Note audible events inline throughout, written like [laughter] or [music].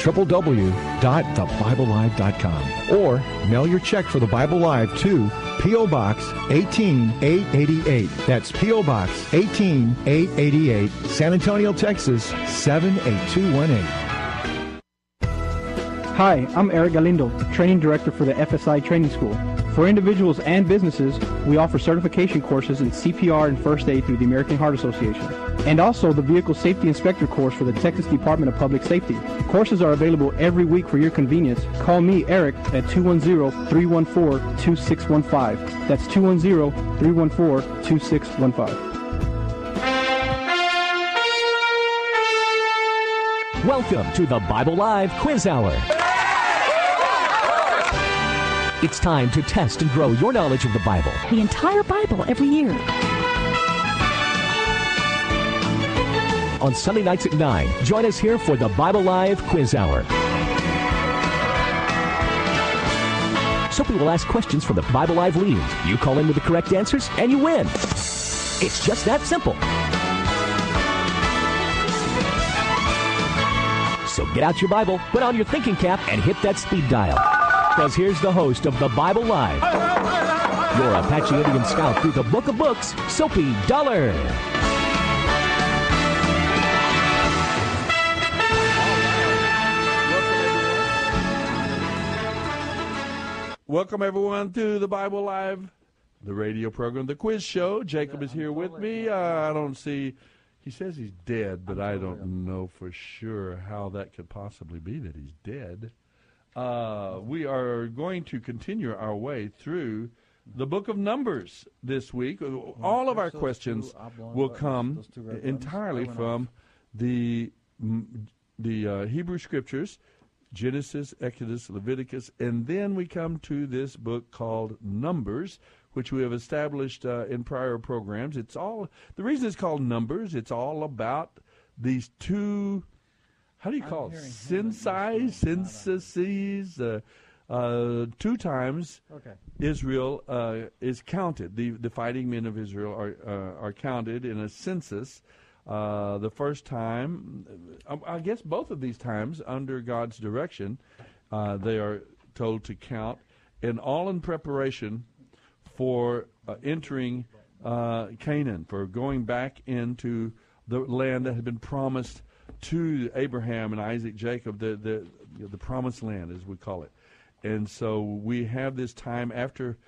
www.thebiblelive.com or mail your check for the Bible Live to P.O. Box 18888. That's P.O. Box 18888, San Antonio, Texas 78218. Hi, I'm Eric Galindo, Training Director for the FSI Training School. For individuals and businesses, we offer certification courses in CPR and First Aid through the American Heart Association, and also the Vehicle Safety Inspector course for the Texas Department of Public Safety. Courses are available every week for your convenience. Call me, Eric, at 210-314-2615. That's 210-314-2615. Welcome to the Bible Live Quiz Hour. It's time to test and grow your knowledge of the Bible. The entire Bible every year. On Sunday nights at 9, join us here for the Bible Live Quiz Hour. Soapy will ask questions from the Bible Live lead. You call in with the correct answers, and you win. It's just that simple. So get out your Bible, put on your thinking cap, and hit that speed dial. Because here's the host of the Bible Live, your Apache Indian scout through the Book of Books, Soapy Dollar. Welcome everyone to the Bible Live, the radio program, the quiz show. Jacob is here with me. Uh, I don't see. He says he's dead, but I don't know for sure how that could possibly be that he's dead. Uh, we are going to continue our way through the book of Numbers this week. All of our questions will come entirely from the the uh, Hebrew Scriptures. Genesis, Exodus, Leviticus, and then we come to this book called Numbers, which we have established uh, in prior programs. It's all the reason it's called Numbers. It's all about these two. How do you call it? Synthesize, syntheses. Uh, uh, two times Okay. Israel uh, is counted. The the fighting men of Israel are uh, are counted in a census. Uh, the first time, uh, I guess both of these times, under God's direction, uh, they are told to count, and all in preparation for uh, entering uh, Canaan, for going back into the land that had been promised to Abraham and Isaac, Jacob, the the the promised land, as we call it. And so we have this time after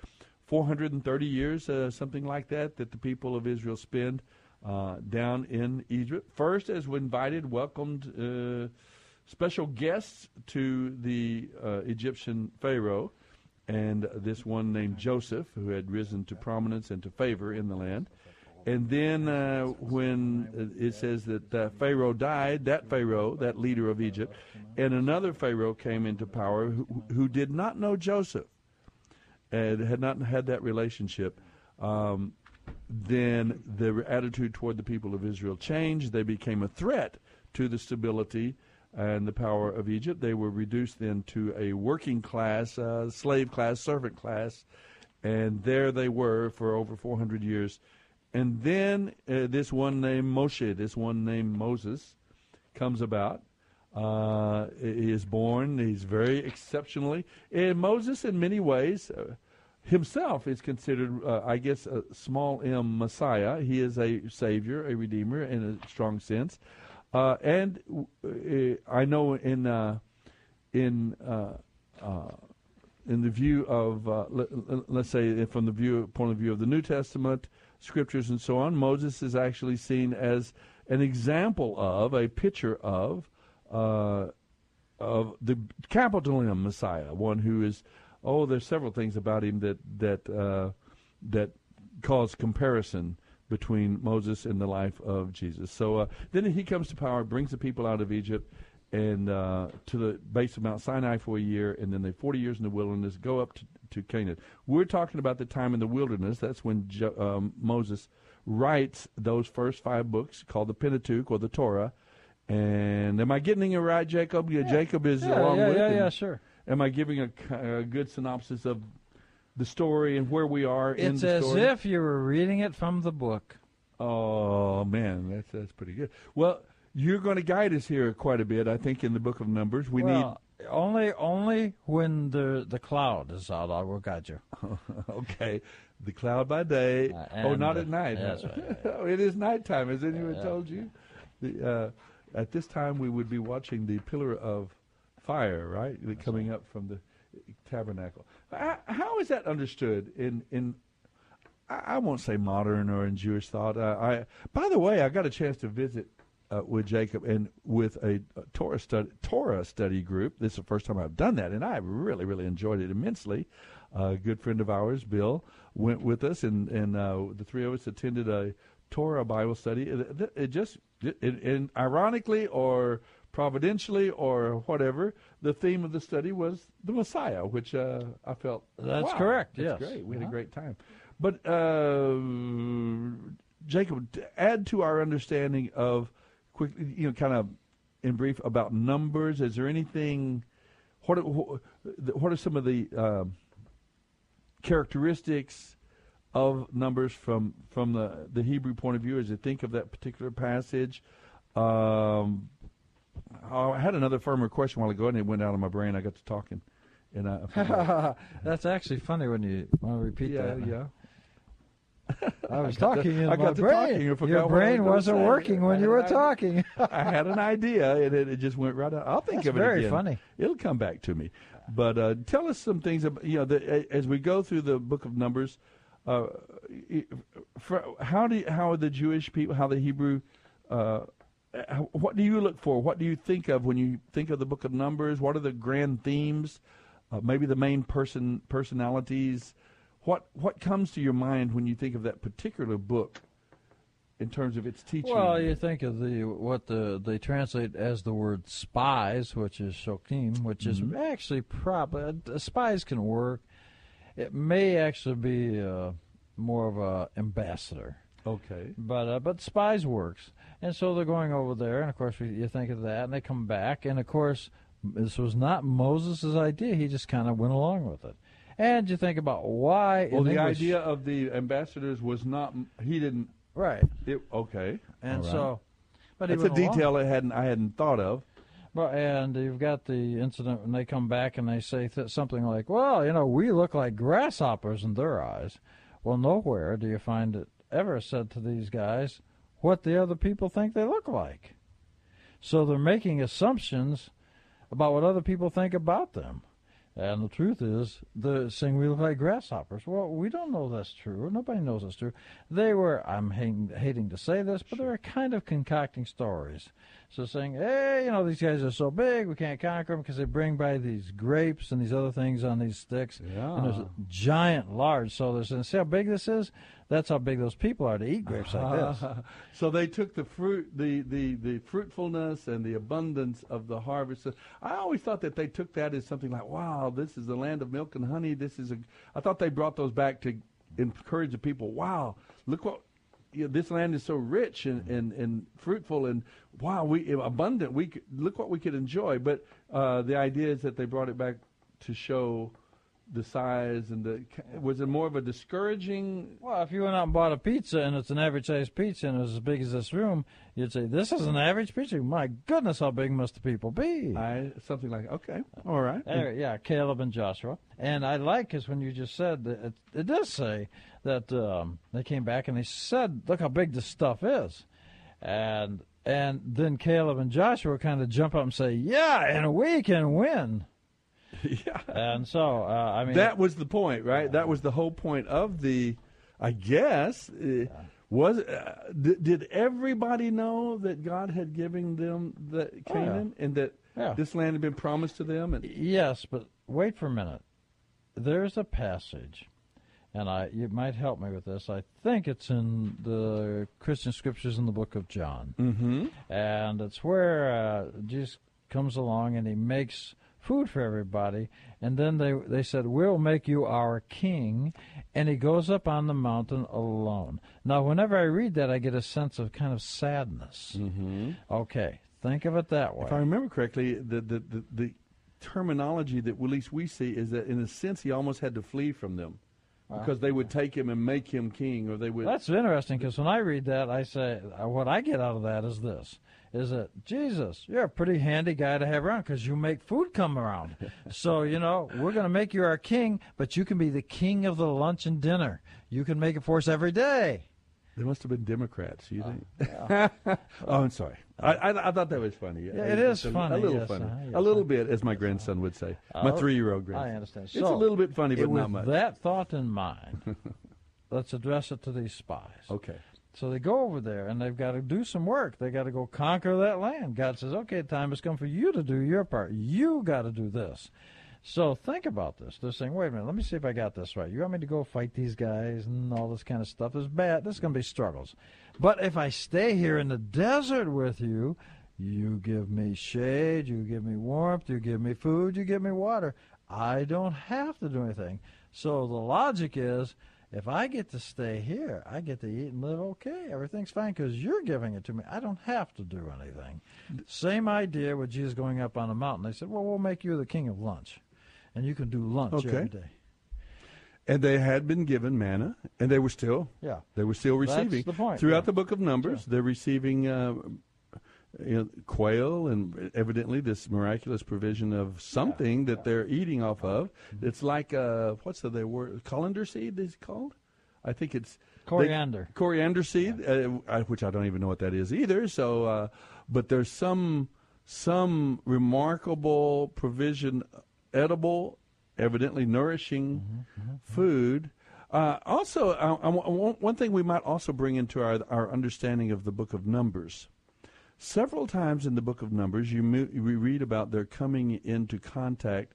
430 years, uh, something like that, that the people of Israel spend uh, down in Egypt. First, as we invited, welcomed uh, special guests to the uh, Egyptian Pharaoh, and this one named Joseph, who had risen to prominence and to favor in the land. And then, uh, when it says that uh, Pharaoh died, that Pharaoh, that leader of Egypt, and another Pharaoh came into power who, who did not know Joseph and had not had that relationship. Um, then the attitude toward the people of Israel changed. They became a threat to the stability and the power of Egypt. They were reduced then to a working class, uh, slave class, servant class, and there they were for over 400 years. And then uh, this one named Moshe, this one named Moses, comes about. Uh, he is born. He's very exceptionally. And Moses, in many ways, uh, himself is considered, uh, I guess, a small m Messiah. He is a savior, a redeemer in a strong sense. Uh, and uh, I know in uh, in in the view of let, us say from the view point of view of the New Testament scriptures and so on, Moses is actually seen as an example of a picture of of the capital M Messiah, one who is oh, there's several things about him that that uh, that cause comparison between Moses and the life of Jesus. So uh, then he comes to power, brings the people out of Egypt and uh, to the base of Mount Sinai for a year, and then they 40 years in the wilderness, go up to, to Canaan. We're talking about the time in the wilderness. That's when jo- um, Moses writes those first five books called the Pentateuch or the Torah. And am I getting it right, Jacob? Yeah, yeah. Jacob is yeah, along yeah, with. Yeah, yeah, sure. Am I giving a, a good synopsis of the story and where we are it's in the story? It's as if you were reading it from the book. Oh man, that's that's pretty good. Well, you're going to guide us here quite a bit, I think, in the Book of Numbers. We well, need only only when the the cloud is out. I will guide you. [laughs] okay, the cloud by day. Uh, oh, not at night. That's right. [laughs] oh, it is nighttime. Has anyone yeah. told you? The, uh, at this time, we would be watching the pillar of fire, right? That's coming right. up from the tabernacle. How is that understood in in? I won't say modern or in Jewish thought. Uh, I by the way, I got a chance to visit uh, with Jacob and with a, a, Torah study Torah study group. This is the first time I've done that, and I really really enjoyed it immensely. a good friend of ours, Bill, went with us, and and uh, the three of us attended a Torah Bible study. It, it just it, and ironically or providentially or whatever, the theme of the study was the Messiah, which uh, I felt that's wow, correct. That's yes, great. We uh-huh. had a great time. But uh, Jacob, add to our understanding of quick, you know, kind of in brief about numbers. Is there anything? What are, what are some of the um, characteristics of numbers from from the the Hebrew point of view as you think of that particular passage? Um, I had another firmer question while ago, and it went out of my brain. I got to talking, and I. [laughs] That's actually funny when you want to repeat yeah, that. Yeah, I was talking to, in I my got brain. To talking Your brain wasn't working when you were talking. I had an idea, and it, it, just went right out. I'll think That's of it very again. funny. It'll come back to me. But uh, tell us some things. About, you know, the, as we go through the book of Numbers, uh, for, how do you, how are the Jewish people, how the Hebrew uh, uh, what do you look for? What do you think of when you think of the Book of Numbers? What are the grand themes? Uh, maybe the main person personalities. What what comes to your mind when you think of that particular book in terms of its teaching? Well, you think of the what the they translate as the word spies, which is shokim, which mm-hmm. is actually probably uh, spies can work. It may actually be uh, more of a ambassador. Okay. But uh, but spies works. And so they're going over there, and of course you think of that, and they come back, and of course this was not Moses' idea. He just kind of went along with it. And you think about why. Well, the English, idea of the ambassadors was not. He didn't. Right. It, okay. And right. so, but it's a detail along. I hadn't I hadn't thought of. But and you've got the incident when they come back and they say th- something like, "Well, you know, we look like grasshoppers in their eyes." Well, nowhere do you find it ever said to these guys, what the other people think they look like. So they're making assumptions about what other people think about them. And the truth is, the saying we look like grasshoppers. Well, we don't know that's true. Nobody knows that's true. They were, I'm hating, hating to say this, but they were kind of concocting stories. So saying, hey, you know, these guys are so big, we can't conquer them because they bring by these grapes and these other things on these sticks. Yeah. And there's giant, large. So they're saying, see how big this is? That's how big those people are to eat grapes like uh-huh. this. [laughs] so they took the fruit, the, the, the fruitfulness and the abundance of the harvest. I always thought that they took that as something like, wow, this is the land of milk and honey. This is a. I thought they brought those back to encourage the people. Wow, look what you know, this land is so rich and, and, and fruitful and wow, we abundant. We could, look what we could enjoy. But uh, the idea is that they brought it back to show the size and the was it more of a discouraging? Well, if you went out and bought a pizza and it's an average sized pizza and it's as big as this room, you'd say, "This is an average pizza." My goodness, how big must the people be? I something like okay, all right, yeah, Caleb and Joshua. And I like because when you just said that it, it does say that um, they came back and they said, "Look how big this stuff is," and and then Caleb and Joshua kind of jump up and say, "Yeah, and we can win." [laughs] yeah. And so, uh, I mean, that was the point, right? That was the whole point of the, I guess, uh, was uh, did, did everybody know that God had given them the Oh, yeah. Canaan and that Yeah. this land had been promised to them? And Yes, but wait for a minute. There's a passage, and I you might help me with this. I think it's in the Christian scriptures in the book of John, mm-hmm. and it's where uh, Jesus comes along and he makes food for everybody, and then they they said, "We'll make you our king," and he goes up on the mountain alone. Now, whenever I read that, I get a sense of kind of sadness. Mm-hmm. Okay, think of it that way. If I remember correctly, the, the, the, the terminology that at least we see is that in a sense he almost had to flee from them because they would take him and make him king, or they would. That's interesting because when I read that, I say uh, what I get out of that is this: is that Jesus, you're a pretty handy guy to have around because you make food come around. [laughs] so you know we're going to make you our king, but you can be the king of the lunch and dinner. You can make it for us every day. They must have been Democrats. You think? [laughs] oh, I'm sorry. I, I, I thought that was funny. Yeah, it is a, funny, A little yes, funny. uh-huh, yes, a little bit, as my grandson would say. My three-year-old grandson. I understand. It's a little bit funny, but not much. that thought in mind, [laughs] let's address it to these spies. Okay. So they go over there and they've got to do some work. They got to go conquer that land. God says, "Okay, time has come for you to do your part. You got to do this." So think about this. They're saying, "Wait a minute, let me see if I got this right. You want me to go fight these guys and all this kind of stuff? Is bad. This is going to be struggles. But if I stay here in the desert with you, you give me shade, you give me warmth, you give me food, you give me water. I don't have to do anything. So the logic is." If I get to stay here, I get to eat and live okay. Everything's fine because you're giving it to me. I don't have to do anything. Same idea with Jesus going up on a mountain. They said, well, we'll make you the king of lunch. And you can do lunch Okay. every day. And they had been given manna, and they were still Yeah. they were still That's receiving the point, throughout yeah. the book of Numbers. They're receiving uh, you know, quail and evidently this miraculous provision of something that they're eating off of. Mm-hmm. It's like uh, what's the, word colander seed? Is it called? I think it's they- Coriander. coriander seed, uh, which I don't even know what that is either. So, uh, but there's some some remarkable provision, edible, evidently nourishing food. Uh, also, I, I, one thing we might also bring into our our understanding of the Book of Numbers. Several times in the Book of Numbers, you mo- we read about their coming into contact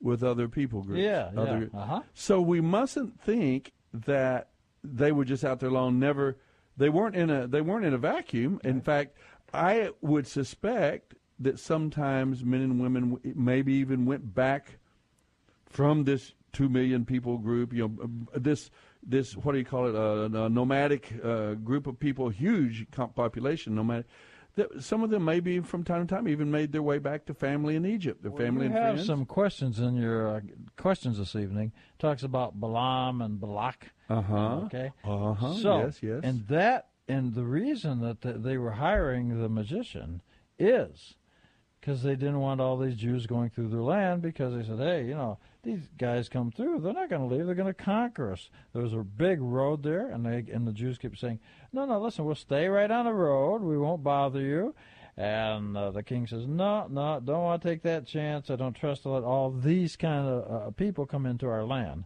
with other people groups. Yeah, yeah, uh-huh. So we mustn't think that they were just out there alone. Never, they weren't in a they weren't in a vacuum. In fact, I would suspect that sometimes men and women maybe even went back from this two million people group. You know, uh, this this what do you call it? Uh, a nomadic uh, group of people, huge population, nomadic. That some of them maybe from time to time even made their way back to family in Egypt, their family you have some questions in your uh, questions this evening. Talks about Balaam and Balak. Uh huh. Okay. Uh huh. So, yes. Yes. and that, and the reason that th- they were hiring the magician is because they didn't want all these Jews going through their land because they said, hey, you know, these guys come through, they're not going to leave, they're going to conquer us. There was a big road there, and they and the Jews kept saying, no, no, listen, we'll stay right on the road, we won't bother you. And uh, the king says, no, no, don't want to take that chance. I don't trust to let all these kind of uh, people come into our land.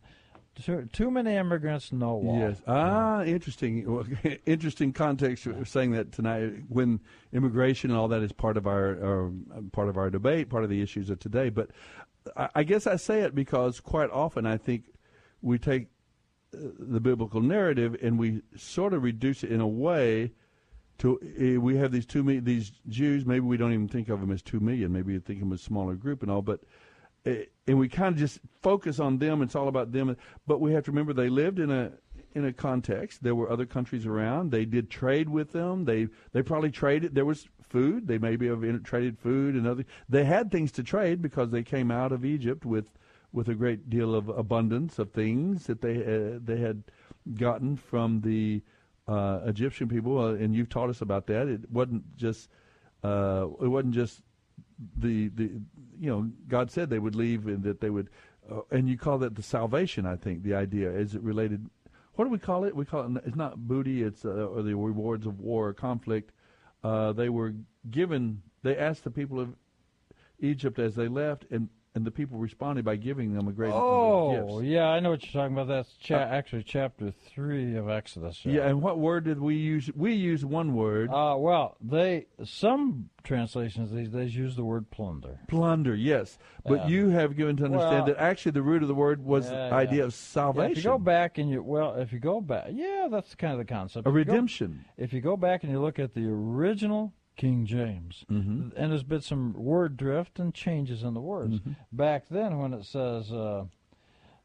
Too, too many immigrants, no wall. Yes. Ah, interesting. [laughs] Interesting context for saying that tonight. When immigration and all that is part of our, part of our debate, part of the issues of today. But I, I guess I say it because quite often I think we take uh, the biblical narrative and we sort of reduce it in a way to uh, we have these two these Jews. Maybe we don't even think of them as two million. Maybe you think of them as a smaller group and all. But and we kind of just focus on them. It's all about them. But we have to remember they lived in a in a context. There were other countries around. They did trade with them. They they probably traded. There was food. They maybe have traded food and other. They had things to trade because they came out of Egypt with with a great deal of abundance of things that they uh, they had gotten from the uh, Egyptian people, uh, and you've taught us about that. It wasn't just uh, it wasn't just the the you know God said they would leave and that they would, uh, and you call that the salvation. I think the idea is it related. What do we call it? We call it. It's not booty. It's uh, or the rewards of war or conflict. Uh, they were given. They asked the people of Egypt as they left, and and the people responded by giving them a great Oh, yeah, I know what you're talking about. That's cha- actually chapter three of Exodus. Yeah, and what word did we use? We use one word. Uh, well, they some translations these days use the word plunder. Plunder, yes. But Um, you have given to understand well- that actually the root of the word was Yeah, the idea yeah. of Yeah, salvation. if you go back and you well, if you go back, yeah, that's kind of the concept. A If you go- redemption. if you go back and you look at the original King James, Mm-hmm. and there's been some word drift and changes in the words. Mm-hmm. Back then, when it says, uh,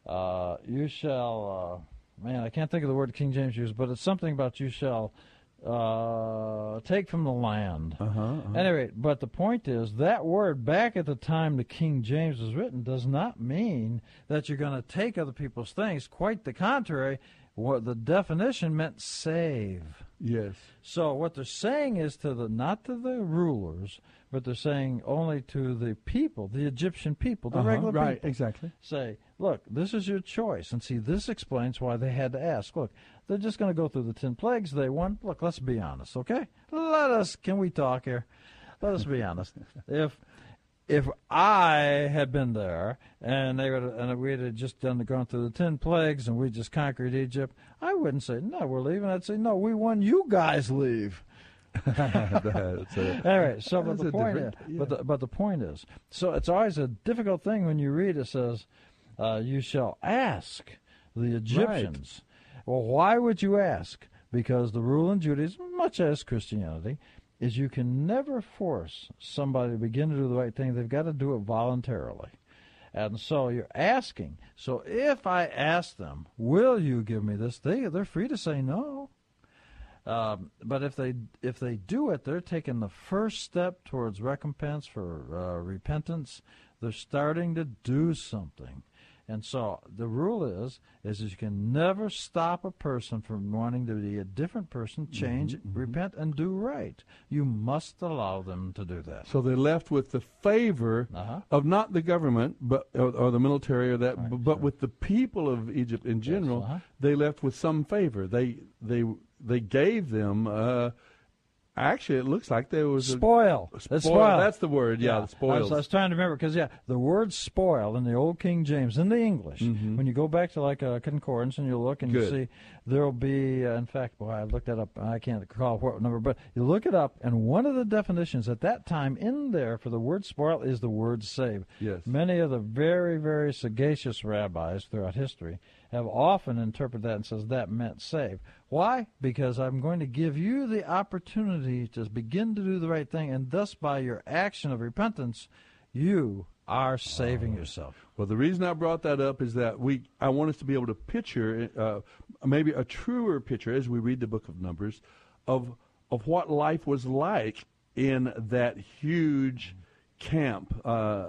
uh, "You shall," uh, man, I can't think of the word King James used, but it's something about "you shall." Uh, take from the land. Uh-huh, uh-huh. Anyway, but the point is that word back at the time the King James was written does not mean that you're going to take other people's things. Quite the contrary. What the definition meant save. Yes. So what they're saying is to the not to the rulers, but they're saying only to the people, the Egyptian people, the Uh-huh, regular right, people. exactly. Say, look, this is your choice, and see, this explains why they had to ask. Look, they're just going to go through the ten plagues. They won. Look, let's be honest, okay? Let us. Can we talk here? Let us be honest. [laughs] If if I had been there and they would and we had just done the gone through the ten plagues and we just conquered Egypt, I wouldn't say no, we're leaving. I'd say no, we won. You guys leave. [laughs] That's a- Anyway, so but the point is, different- but the, but the point is, so it's always a difficult thing when you read it says, uh, "You shall ask the Egyptians." Well, why would you ask? Because the rule in Judaism, much as Christianity, is you can never force somebody to begin to do the right thing. They've got to do it voluntarily. And so you're asking. So if I ask them, "Will you give me this?" They they're free to say no. Um, but if they if they do it, they're taking the first step towards recompense for uh, repentance. They're starting to do something, and so the rule is is that you can never stop a person from wanting to be a different person, change, repent, and do right. You must allow them to do that. So they left with the favor Uh-huh. of not the government, but or, or the military or that, b- but with the people of Egypt in general. uh-huh. They left with some favor. They they they gave them. Uh, actually, it looks like there was Spoil. A, spoil. spoil. That's the word. Yeah, the I was. I was trying to remember because yeah, the word "spoil" in the old King James in the English. When you go back to like a concordance and you look and Mm-hmm. Good. you see there'll be. Uh, in fact, boy, I looked that up. I can't recall what number, but you look it up, and one of the definitions at that time in there for the word "spoil" is the word "save." Yes. Many of the very very sagacious rabbis throughout history have often interpreted that and says that meant save. Why? Because I'm going to give you the opportunity to begin to do the right thing, and thus by your action of repentance, you are saving yourself. Well, the reason I brought that up is that we I want us to be able to picture uh, maybe a truer picture as we read the book of Numbers of of what life was like in that huge camp uh, uh,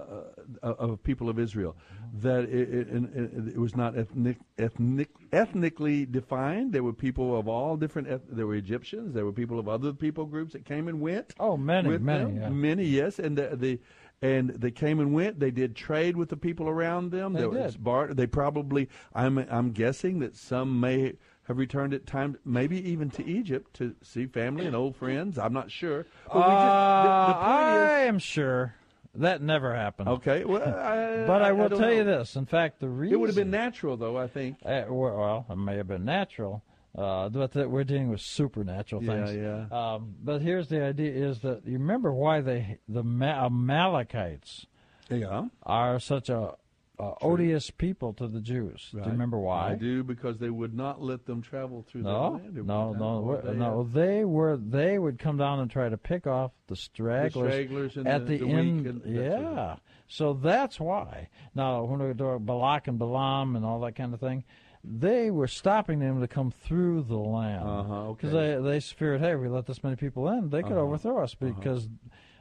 of people of Israel. That it, it, it, was not ethnic, ethnic, ethnically defined. There were people of all different. There were Egyptians. There were people of other people groups that came and went. Oh, many, many, yeah. many, yes, and the, the and they came and went. They did trade with the people around them. They There was did. they probably. I'm I'm guessing that some may have returned at times, maybe even to Egypt to see family and old friends. I'm not sure. But we just, the, the point I am sure that never happened. okay. Well, [laughs] I, But I, will don't tell you this. In fact, the reason It would have been natural, though. I think. Uh, well, it may have been natural, uh, but that we're dealing with supernatural things. yeah. Um, but here's the idea: is that you remember why they the Ma- Amalekites Yeah. are such a, a odious people to the Jews? Do you remember why? I do because they would not let them travel through No, the land. no, no, they no. They were they would come down and try to pick off the stragglers, stragglers and at the- the, the end. and yeah, so that's why. Now, when we do Balak and Balaam and all that kind of thing, they were stopping them to come through the land Uh-huh, okay. because they they feared, hey, we let this many people in, they could Uh-huh, overthrow us because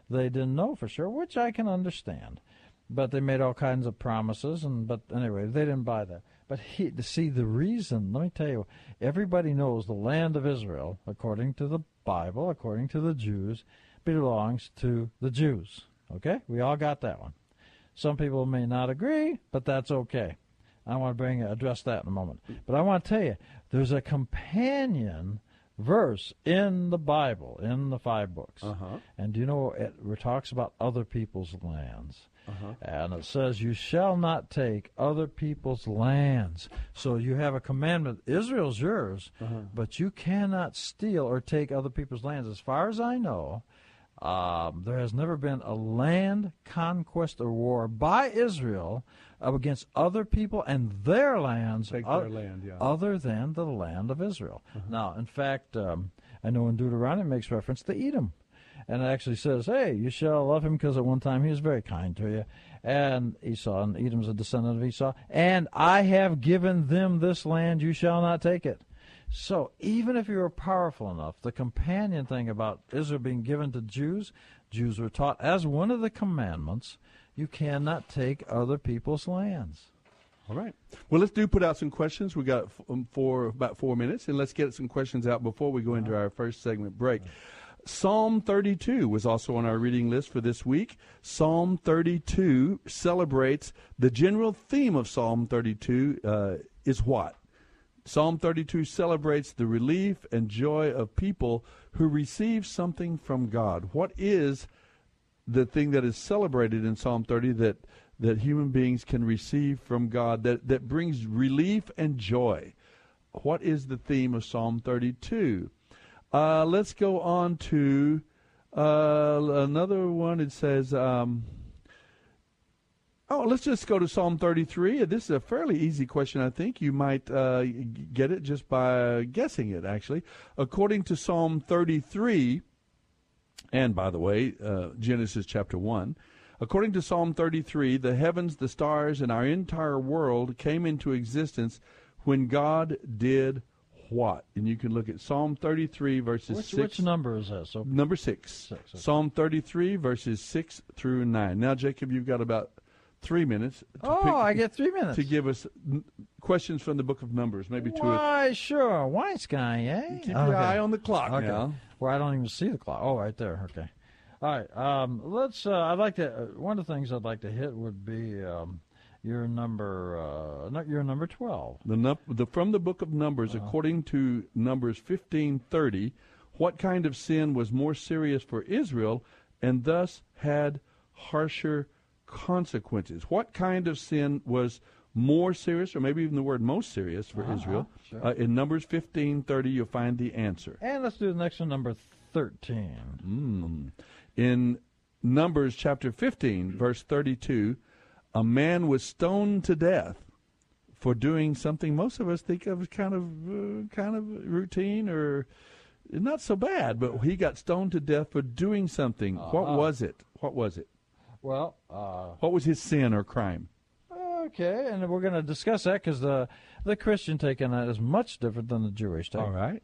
they didn't know for sure, which I can understand. But they made all kinds of promises, and but anyway, they didn't buy that. But he, to see the reason, let me tell you, everybody knows the land of Israel, according to the Bible, according to the Jews, belongs to the Jews. Okay, we all got that one. Some people may not agree, but that's okay. I want to bring address that in a moment. But I want to tell you, there's a companion verse in the Bible, in the five books. Uh-huh. And do you know it, it talks about other people's lands. Uh-huh. And it says, You shall not take other people's lands. So you have a commandment Israel's yours, Uh-huh. but you cannot steal or take other people's lands. As far as I know, um, there has never been a land conquest or war by Israel against other people and their lands, their land, yeah. other than the land of Israel. Uh-huh. Now, in fact, um, I know in Deuteronomy it makes reference to Edom. And it actually says, hey, you shall love him because at one time he was very kind to you. And Esau, and Edom's a descendant of Esau. And I have given them this land, you shall not take it. So even if you were powerful enough, the companion thing about Israel being given to Jews, Jews were taught as one of the commandments, you cannot take other people's lands. All right. Well, let's do put out some questions. We got f- um, for about four minutes, and let's get some questions out before we go into our first segment break. Psalm 32 was also on our reading list for this week. Psalm 32 celebrates the general theme of Psalm 32 uh, is what? Psalm 32 celebrates the relief and joy of people who receive something from God. What is the thing that is celebrated in Psalm 30 that that human beings can receive from God that, that brings relief and joy. What is the theme of Psalm 32? Uh, let's go on to uh, another one. It says, um, oh, let's just go to Psalm 33. This is a fairly easy question, I think. You might uh, get it just by guessing it, actually. According to Psalm 33, and by the way, uh, Genesis chapter 1. According to Psalm 33, the heavens, the stars, and our entire world came into existence when God did what? And you can look at Psalm 33, verses Which, 6. which number is that? So Number 6. Six, okay. Psalm 33, verses 6 through 9. Now, Jacob, you've got about three minutes. To Oh, pick- I get three minutes. To give us n- questions from the book of Numbers, maybe two or Why, sure. Wise guy, eh? Keep your eye on the clock okay. now. Well, I don't even see the clock. Oh, right there. Okay. All right. Um, let's. Uh, I'd like to. Uh, one of the things I'd like to hit would be um, your number. Uh, no, your number twelve. The, num- the from the book of Numbers, Uh-huh. according to Numbers fifteen thirty, what kind of sin was more serious for Israel, and thus had harsher consequences? What kind of sin was more serious, or maybe even the word most serious for Uh-huh, Israel? sure. Uh, in Numbers fifteen thirty, you'll find the answer. And let's do the next one, number thirteen. Mm. In Numbers chapter 15, verse 32, a man was stoned to death for doing something most of us think of as kind of uh, kind of routine or not so bad, but he got stoned to death for doing something. What Uh-huh. was it? What was it? Well. Uh, What was his sin or crime? okay, and we're going to discuss that because the the Christian take on that is much different than the Jewish take. All right.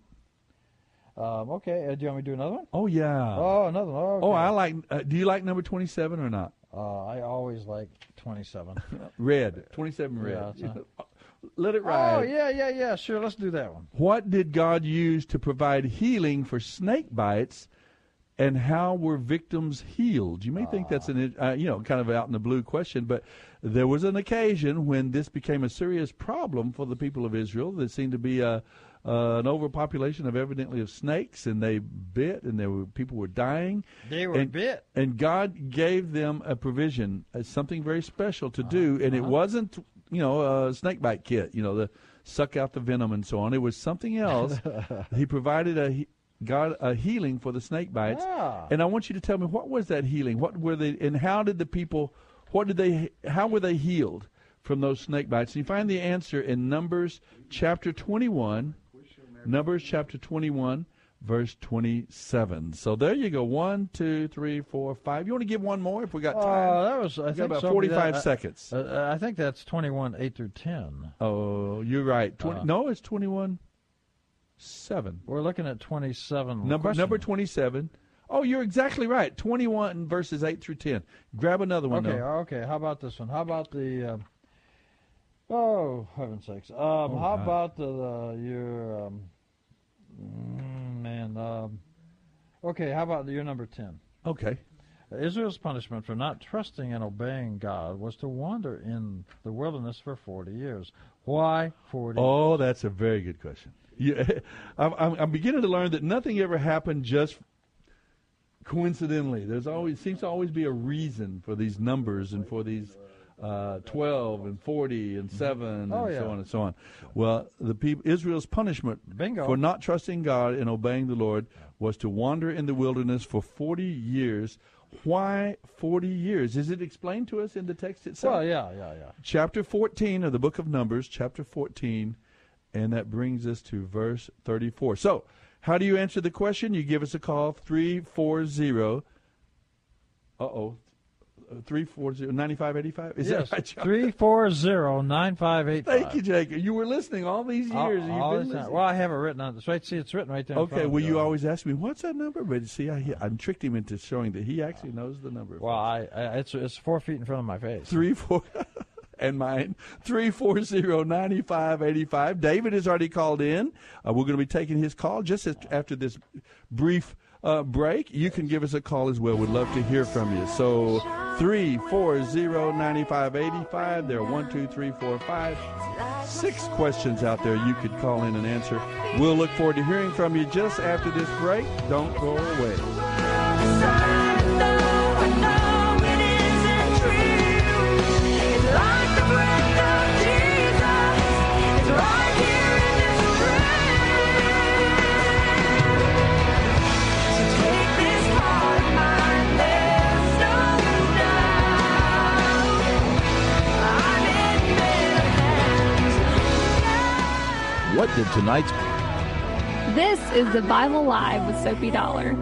Um, okay. Uh, do you want me to do another one? Oh yeah. Oh, another one. Okay. Oh, I like. Uh, do you like number 27 or not? Uh, I always like twenty-seven. [laughs] Red. 27 red. Yeah, it's Let it ride. Oh yeah, yeah, yeah. Sure, let's do that one. What did God use to provide healing for snake bites, and how were victims healed? You may think that's an uh, you know kind of out in the blue question, but there was an occasion when this became a serious problem for the people of Israel. There seemed to be a uh, an overpopulation of evidently of snakes, and they bit, and there were people were dying. They were and, bit. and God gave them a provision, uh, something very special to do, and it uh-huh. wasn't you know a snake bite kit, you know the suck out the venom and so on. It was something else. [laughs] he provided a God a healing for the snake bites, Ah. and I want you to tell me what was that healing? What were they, and how did the people? What did they? How were they healed from those snake bites? And you find the answer in Numbers chapter twenty-one. Numbers chapter 21, verse 27. So there you go. One, two, three, four, five. You want to give one more if we got time? Oh, that was. I We think about so, 45 that- seconds. Uh, uh, I think that's twenty-one, eight through ten. oh, you're right. 20, Uh, no, it's 21, 7. We're looking at twenty-seven. Number, Question. number 27. Oh, you're exactly right. 21 verses 8 through 10. Grab another one. Okay, though. okay. How about this one? How about the? Um, oh, heaven's sakes! Um, Oh, how God. about the uh, your um, mm, man? Um, okay, how about your number ten? Okay. Israel's punishment for not trusting and obeying God was to wander in the wilderness for forty years. Why forty? Oh, that's a very good question. Yeah, [laughs] I'm, I'm, I'm beginning to learn that nothing ever happened just coincidentally. There's always seems to always be a reason for these numbers and for these uh, 12 and 40 and 7 and Oh, yeah. so on and so on. Well, the people Israel's punishment Bingo. for not trusting God and obeying the Lord was to wander in the wilderness for 40 years. Why 40 years? Is it explained to us in the text itself? Well, yeah, yeah, yeah. chapter 14 of the book of Numbers, chapter 14, and that brings us to verse 34. So, how do you answer the question? You give us a call, 340, uh-oh, 340 9585. Is yes, that right, John? three four zero nine five eight five. Thank you, Jacob. You were listening all these years. All- all been this. Well, I have it written on. This. Right, see, it's written right there. Okay, well, you uh, always ask me, what's that number? But see, I, I tricked him into showing that he actually knows the number. Well, I, I it's it's four feet in front of my face. three four [laughs] and mine three four zero ninety five eighty five. David has already called in. Uh, we're going to be taking his call just as, after this brief uh, break. You can give us a call as well. We'd love to hear from you. So three four zero ninety five eighty five. There are one two three four five six questions out there you could call in and answer. We'll look forward to hearing from you just after this break. Don't go away. Tonight's This is the Bible Live with Soapy Dollar.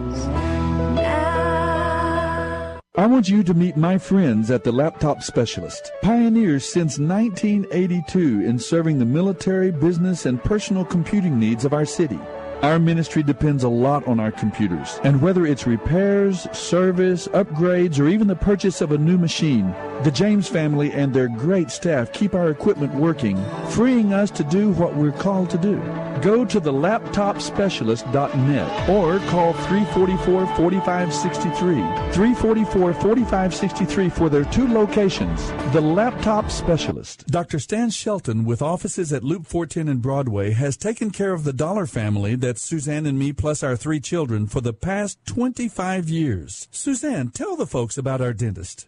I want you to meet my friends at the Laptop Specialist, pioneers since 1982 in serving the military, business, and personal computing needs of our city. Our ministry depends a lot on our computers, and whether it's repairs, service, upgrades, or even the purchase of a new machine, the James family and their great staff keep our equipment working, freeing us to do what we're called to do. Go to the laptopspecialist.net or call 344-4563. 344-4563 for their two locations. The Laptop Specialist. Dr. Stan Shelton with offices at Loop 410 and Broadway has taken care of the Dollar family, that's Suzanne and me plus our three children, for the past 25 years. Suzanne, tell the folks about our dentist.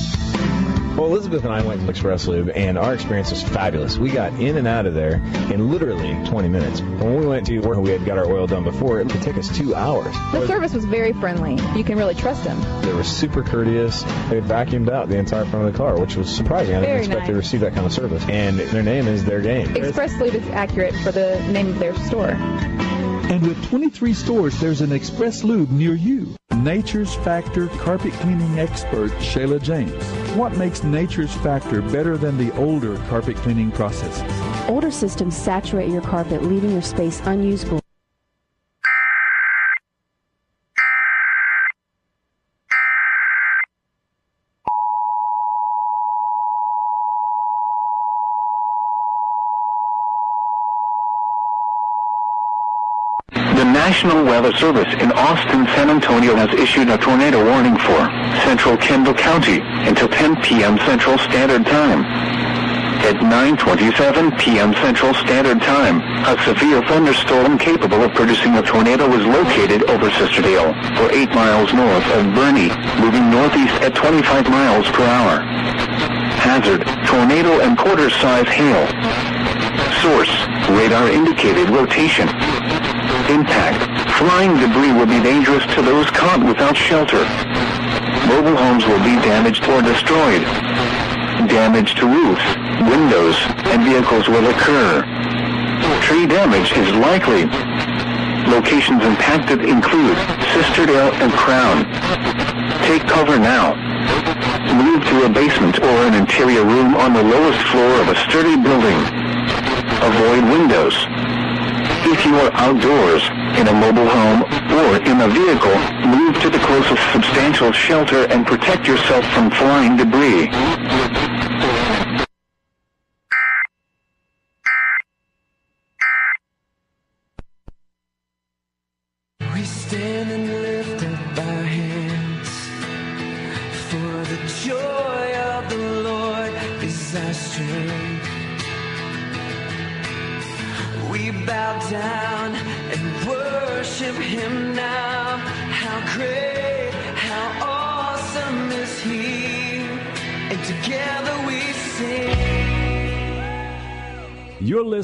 Well, Elizabeth and I went to Express Lube, and our experience was fabulous. We got in and out of there in literally 20 minutes. When we went to where we had got our oil done before, it could take us two hours. The service was very friendly. You can really trust them. They were super courteous. They vacuumed out the entire front of the car, which was surprising. I didn't Very expect to receive that kind of service. And their name is Their Game. Express Lube is accurate for the name of their store. And with 23 stores, there's an Express Lube near you. Nature's Factor carpet cleaning expert Shayla James. What makes Nature's Factor better than the older carpet cleaning processes? Older systems saturate your carpet, leaving your space unusable. The National Weather Service in Austin, San Antonio has issued a tornado warning for central Kendall County until 10 p.m. Central Standard Time. At 9.27 p.m. Central Standard Time, a severe thunderstorm capable of producing a tornado was located over Sisterdale, for 8 miles north of Boerne, moving northeast at 25 miles per hour. Hazard, tornado and quarter-size hail. Source, radar indicated rotation. Impact. Flying debris will be dangerous to those caught without shelter. Mobile homes will be damaged or destroyed. Damage to roofs, windows, and vehicles will occur. Tree damage is likely. Locations impacted include Sisterdale and Crown. Take cover now. Move to a basement or an interior room on the lowest floor of a sturdy building. Avoid windows. If you are outdoors, in a mobile home, or in a vehicle, move to the closest substantial shelter and protect yourself from flying debris.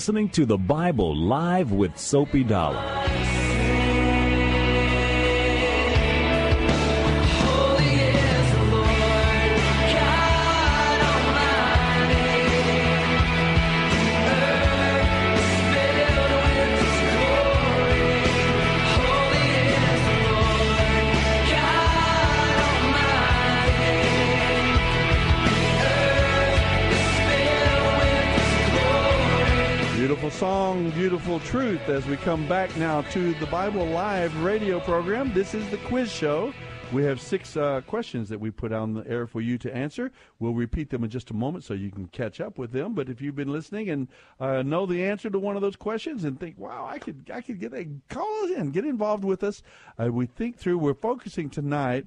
Listening to the Bible Live with Soapy Dollar. Beautiful truth. As we come back now to the Bible Live radio program, this is the quiz show. We have six uh, questions that we put on the air for you to answer. We'll repeat them in just a moment so you can catch up with them. But if you've been listening and uh, know the answer to one of those questions and think, "Wow, I could, I could get a call us in, get involved with us," uh, we think through. We're focusing tonight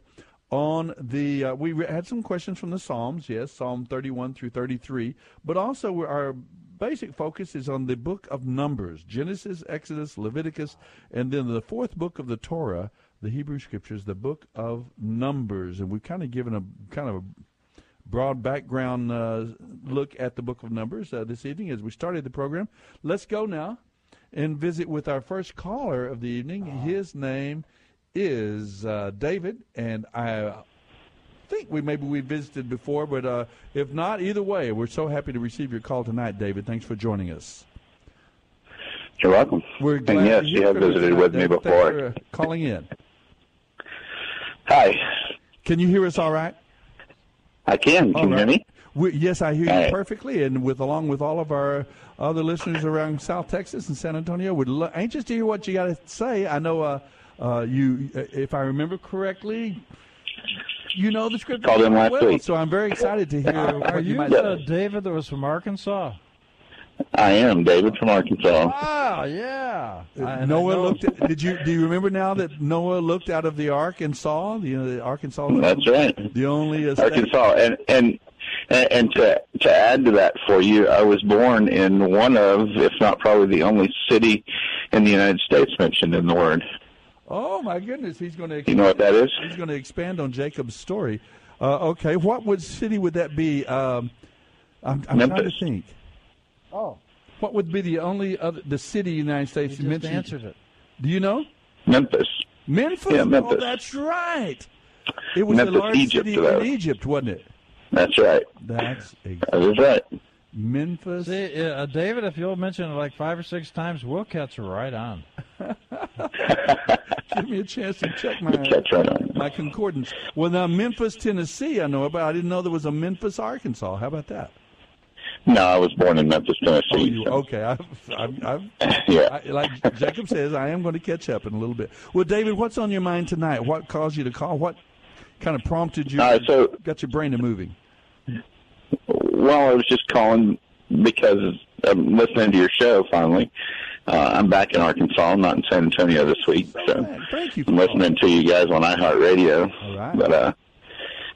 on the uh, we had some questions from the psalms yes psalm 31 through 33 but also our basic focus is on the book of numbers genesis exodus leviticus and then the fourth book of the torah the hebrew scriptures the book of numbers. And we've kind of given a kind of a broad background uh, look at the book of numbers uh, this evening as we started the program. Let's go now and visit with our first caller of the evening. His name is uh, David, and I think we maybe we visited before, but uh, if not, either way, we're so happy to receive your call tonight, David. Thanks for joining us. You're welcome. We're glad and yes, you have visited with me David. before. For, uh, calling in. Hi. Can you hear us all right? I can. Can All you hear me? We, yes, I hear you All right. perfectly, and with along with all of our other listeners around South Texas and San Antonio, would lo- anxious to hear what you got to say. I know uh, uh, you, uh, if I remember correctly, you know the scripture Called in last well, week. so I'm very excited to hear Are you you might the say. David that was from Arkansas? I am David from Arkansas. Oh, yeah. I- Noah looked. At, did you do you remember now that Noah looked out of the ark and saw the, uh, the Arkansas? That's right. The only uh, state- Arkansas, and and and and to to add to that for you, I was born in one of, if not probably the only city in the United States mentioned in the Word. Oh my goodness, he's going to. You know what that is? He's going to expand on Jacob's story. Uh, okay, what would city would that be? Um, I'm, I'm trying to Memphis. think. Oh, What would be the only other the city in the United States you just mentioned? answered it. Do you know? Memphis. Memphis. Yeah, Oh, Memphis. that's right. It was Memphis, a large Egypt, city though. in Egypt, wasn't it? That's right. That's exactly That is right. Memphis. See, uh, David, if you'll mention it like five or six times, we'll catch right on. [laughs] Give me a chance to check my Catch right on. my concordance. Well, now Memphis, Tennessee, I know about. I didn't know there was a Memphis, Arkansas. How about that? No, I was born in Memphis, Tennessee. Oh, you, so- okay. I've, I've, I've, Yeah. I, like Jacob says, I am going to catch up in a little bit. Well, David, what's on your mind tonight? What caused you to call? What kind of prompted you? All right, so- got your brain to moving. Well, I was just calling because I'm listening to your show finally. Uh, I'm back in Arkansas. I'm not in San Antonio this week, so Thank you. I'm listening to you guys on iHeartRadio. All right. But uh,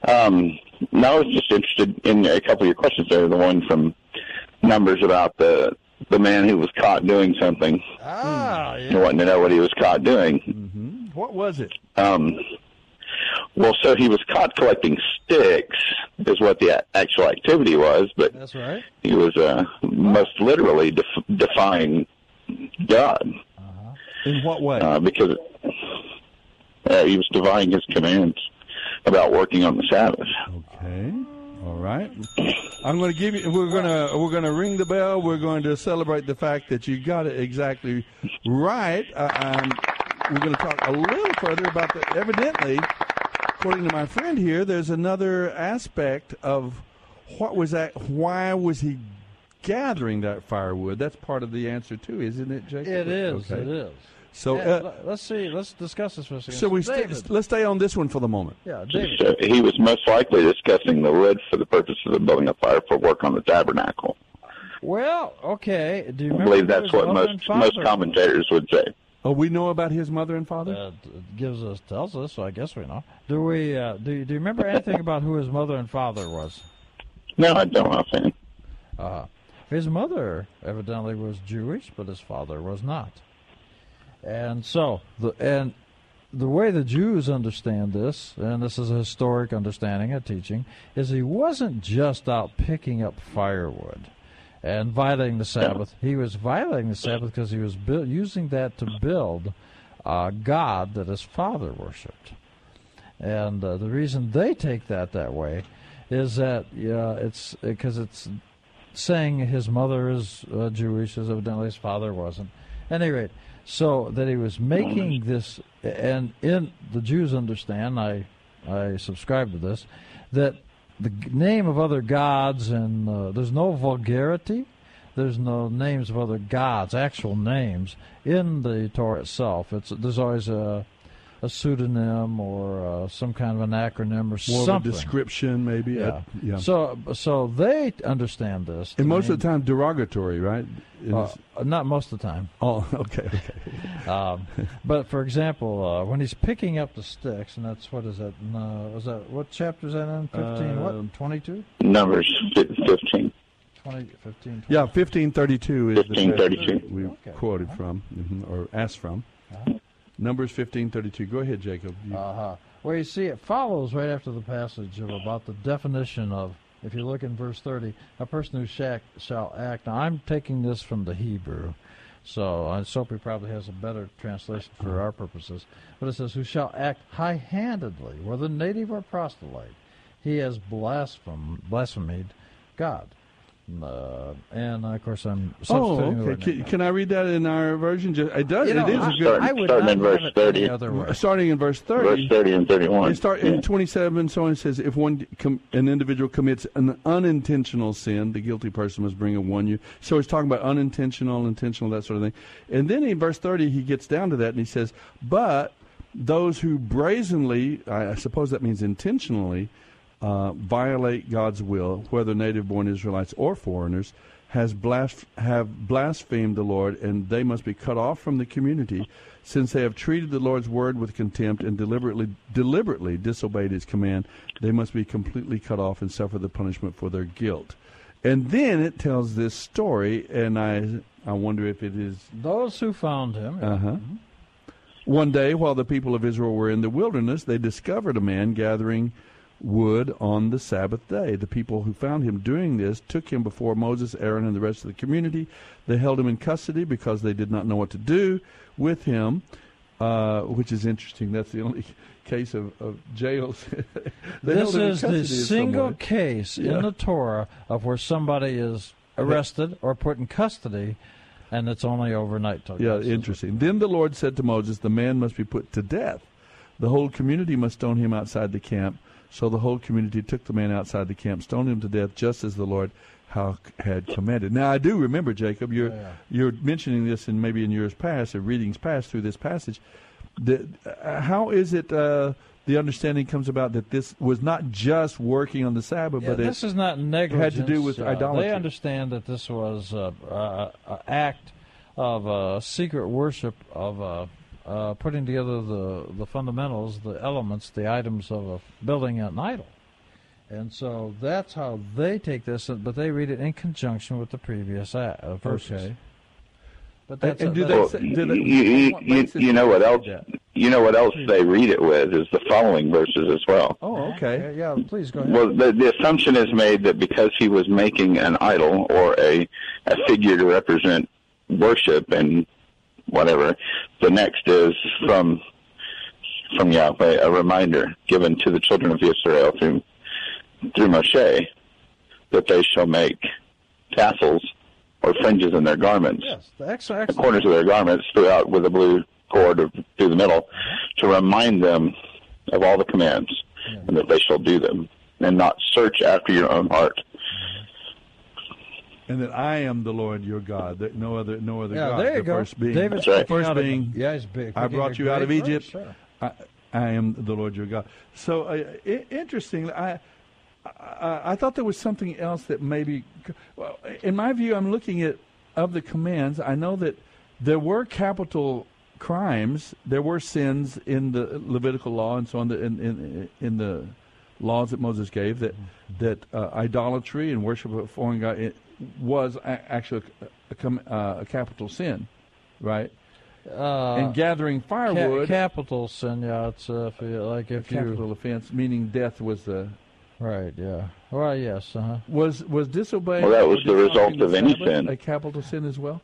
um, no, I was just interested in a couple of your questions there. The one from numbers about the the man who was caught doing something. Ah, I wanted to know what he was caught doing. Mm-hmm. What was it? Um, well, so he was caught collecting sticks, is what the actual activity was, but That's right. he was uh, most literally def- defying God In what way? uh, because uh, he was defying His commands about working on the Sabbath. Okay. All right. I'm going to give you. We're going to we're going to ring the bell. We're going to celebrate the fact that you got it exactly right. Uh, um, we're going to talk a little further about the. Evidently, according to my friend here, there's another aspect of what was that? Why was he gathering that firewood? That's part of the answer too, isn't it, Jacob? It is. Okay. It is. So, Yeah, uh, let- let's see. Let's discuss this for a second. so we sta David. let's stay on this one for the moment. Yeah, David. So he was most likely discussing the wood for the purposes of building a fire for work on the tabernacle. Well, okay. Do you I believe that's what most most commentators would say. Oh, we know about his mother and father. Uh, gives us tells us, so I guess we know. Do we? Uh, do you, Do you remember anything about who his mother and father was? No, I don't offhand. Uh, his mother evidently was Jewish, but his father was not. And so the and the way the Jews understand this, and this is a historic understanding and teaching, is he wasn't just out picking up firewood and violating the Sabbath. He was violating the Sabbath because he was buil- using that to build a God that his father worshipped. And uh, the reason they take that that way is that yeah, it's because it's saying his mother is uh, Jewish, as evidently his father wasn't. Any rate, so that he was making this, and in the Jews understand, I I subscribe to this, that the name of other gods and uh, there's no vulgarity, there's no names of other gods, actual names in the Torah itself. It's there's always a a pseudonym or uh, some kind of an acronym or More something. of a description, maybe. Yeah. Uh, yeah. So so they understand this. and most mean- of the time, derogatory, right? Uh, not most of the time. oh, [laughs] okay, okay. [laughs] Um, but for example, uh, when he's picking up the sticks, and that's what is that? No, was that what chapter is that in? Fifteen? Um, what? Twenty-two? Numbers fi- fifteen. 20, 15, Yeah, fifteen thirty-two is the 1532. we Okay. quoted from mhm, or asked from. Numbers fifteen thirty-two. Go ahead, Jacob. You- Uh-huh. Well, you see, it follows right after the passage of about the definition of, if you look in verse 30, a person who shall, shall act. Now, I'm taking this from the Hebrew, so uh, Soapy probably has a better translation for our purposes. But it says, who shall act high handedly, whether native or proselyte, he has blaspheme, blasphemed God. Uh, and, uh, of course, I'm Oh, okay. word Can, can I read that in our version? Just, it does. You know, it is I- a good. Starting, I would starting in verse have it any thirty. starting in verse thirty. Verse thirty and thirty-one. It start in 27, so on it says, if one com, an individual commits an unintentional sin, the guilty person must bring a one year. So he's talking about unintentional, intentional, that sort of thing. And then in verse 30, he gets down to that and he says, but those who brazenly, I, I suppose that means intentionally, uh, violate God's will, whether native born Israelites or foreigners, has blas- have blasphemed the Lord, and they must be cut off from the community, since they have treated the Lord's word with contempt and deliberately deliberately disobeyed His command. They must be completely cut off and suffer the punishment for their guilt. And then it tells this story, and I I wonder if it is Those who found him. uh huh. One day, while the people of Israel were in the wilderness, they discovered a man gathering wood on the Sabbath day. The people who found him doing this took him before Moses, Aaron, and the rest of the community. They held him in custody because they did not know what to do with him, uh, which is interesting. That's the only [laughs] case of, of jails. [laughs] This held him in is the custody in some single case Yeah. in the Torah of where somebody is arrested or put in custody, and it's only overnight. till Yeah, interesting. Then the Lord said to Moses, The man must be put to death. The whole community must stone him outside the camp. So the whole community took the man outside the camp, stoned him to death, just as the Lord had commanded. Now I do remember, Jacob, you're Yeah. you're mentioning this in maybe in years past, or readings past through this passage. The, uh, how is it uh, the understanding comes about that this was not just working on the Sabbath, Yeah, but this it is not negligence. had to do with uh, idolatry? They understand that this was an uh, uh, act of uh, secret worship of uh, putting together the the fundamentals, the elements, the items of a, building an idol. And so that's how they take this, but they read it in conjunction with the previous a- uh, verses. Okay. But that's And a- do that's- they Well, say- do they- you, you, you, you know what else? that? You know what else they read it with is the following verses as well. Oh, okay. Yeah, yeah, please go ahead. Well, the, the assumption is made that because he was making an idol or a, a figure to represent worship and whatever, the next is from from Yahweh a reminder given to the children of Israel through through Moshe that they shall make tassels or fringes in their garments, yes, the ex- the excellent. corners of their garments throughout with a blue cord through the middle, uh-huh. to remind them of all the commands, and that they shall do them, and not search after your own heart. And that I am the Lord your God. That no other, no other Yeah, God. there you the go. First being, David's the picking first out being, yeah, he's big- I brought you out of verse, Egypt. sure. I, I am the Lord your God. So uh, I, interesting. I, I I thought there was something else that maybe, well, in my view, I'm looking at of the commands. I know that there were capital crimes, there were sins in the Levitical law and so on. The, in, in in the laws that Moses gave that that uh, idolatry and worship of a foreign god was a- actually a, a, uh, a capital sin, right? Uh, and gathering ca- firewood, capital sin, yeah. It's uh, if you, like if you capital offense, meaning death was the right, yeah. Well, yes, uh huh. was was disobeying. Well, that was the result of the any sin. A capital sin as well.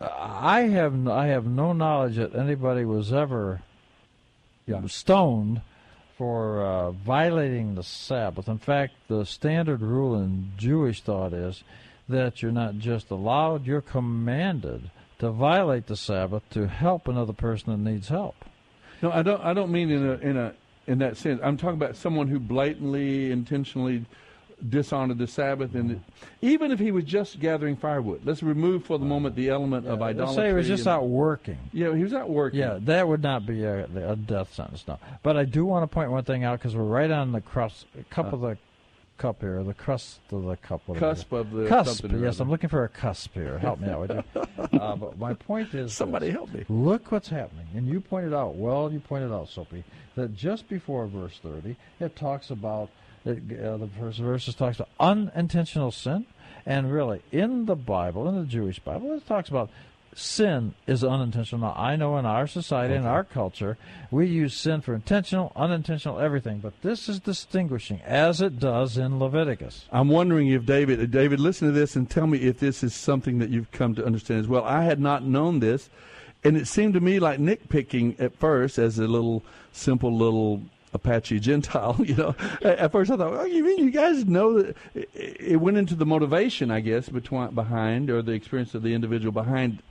I have n- I have no knowledge that anybody was ever stoned for uh, violating the Sabbath. In fact, the standard rule in Jewish thought is that you're not just allowed, you're commanded to violate the Sabbath to help another person that needs help. No, I don't. I don't mean in a in a in that sense. I'm talking about someone who blatantly, intentionally dishonored the Sabbath, and mm-hmm. even if he was just gathering firewood. Let's remove for the moment the element of Let's idolatry. say he was just and- out working. Yeah, he was out working. Yeah, that would not be a, a death sentence, no. But I do want to point one thing out because we're right on the crust, cup of the cup here, the crust of the cup. whatever. Cusp of the cusp. Yes. I'm looking for a cusp here. Help me out, would you? [laughs] Uh, but my point is, Somebody this. help me. Look what's happening, and you pointed out well. You pointed out, Soapy, that just before verse 30, it talks about it, uh, the first verses talks about unintentional sin, and really in the Bible, in the Jewish Bible, it talks about sin is unintentional. Now, I know in our society, in our culture, we use sin for intentional, unintentional, everything. But this is distinguishing, as it does in Leviticus. I'm wondering if David, David, listen to this and tell me if this is something that you've come to understand as well. I had not known this, and it seemed to me like nitpicking at first as a little simple little Apache [laughs] Gentile. You know, at first I thought, oh, you mean you guys know that it, it went into the motivation, I guess, between behind or the experience of the individual behind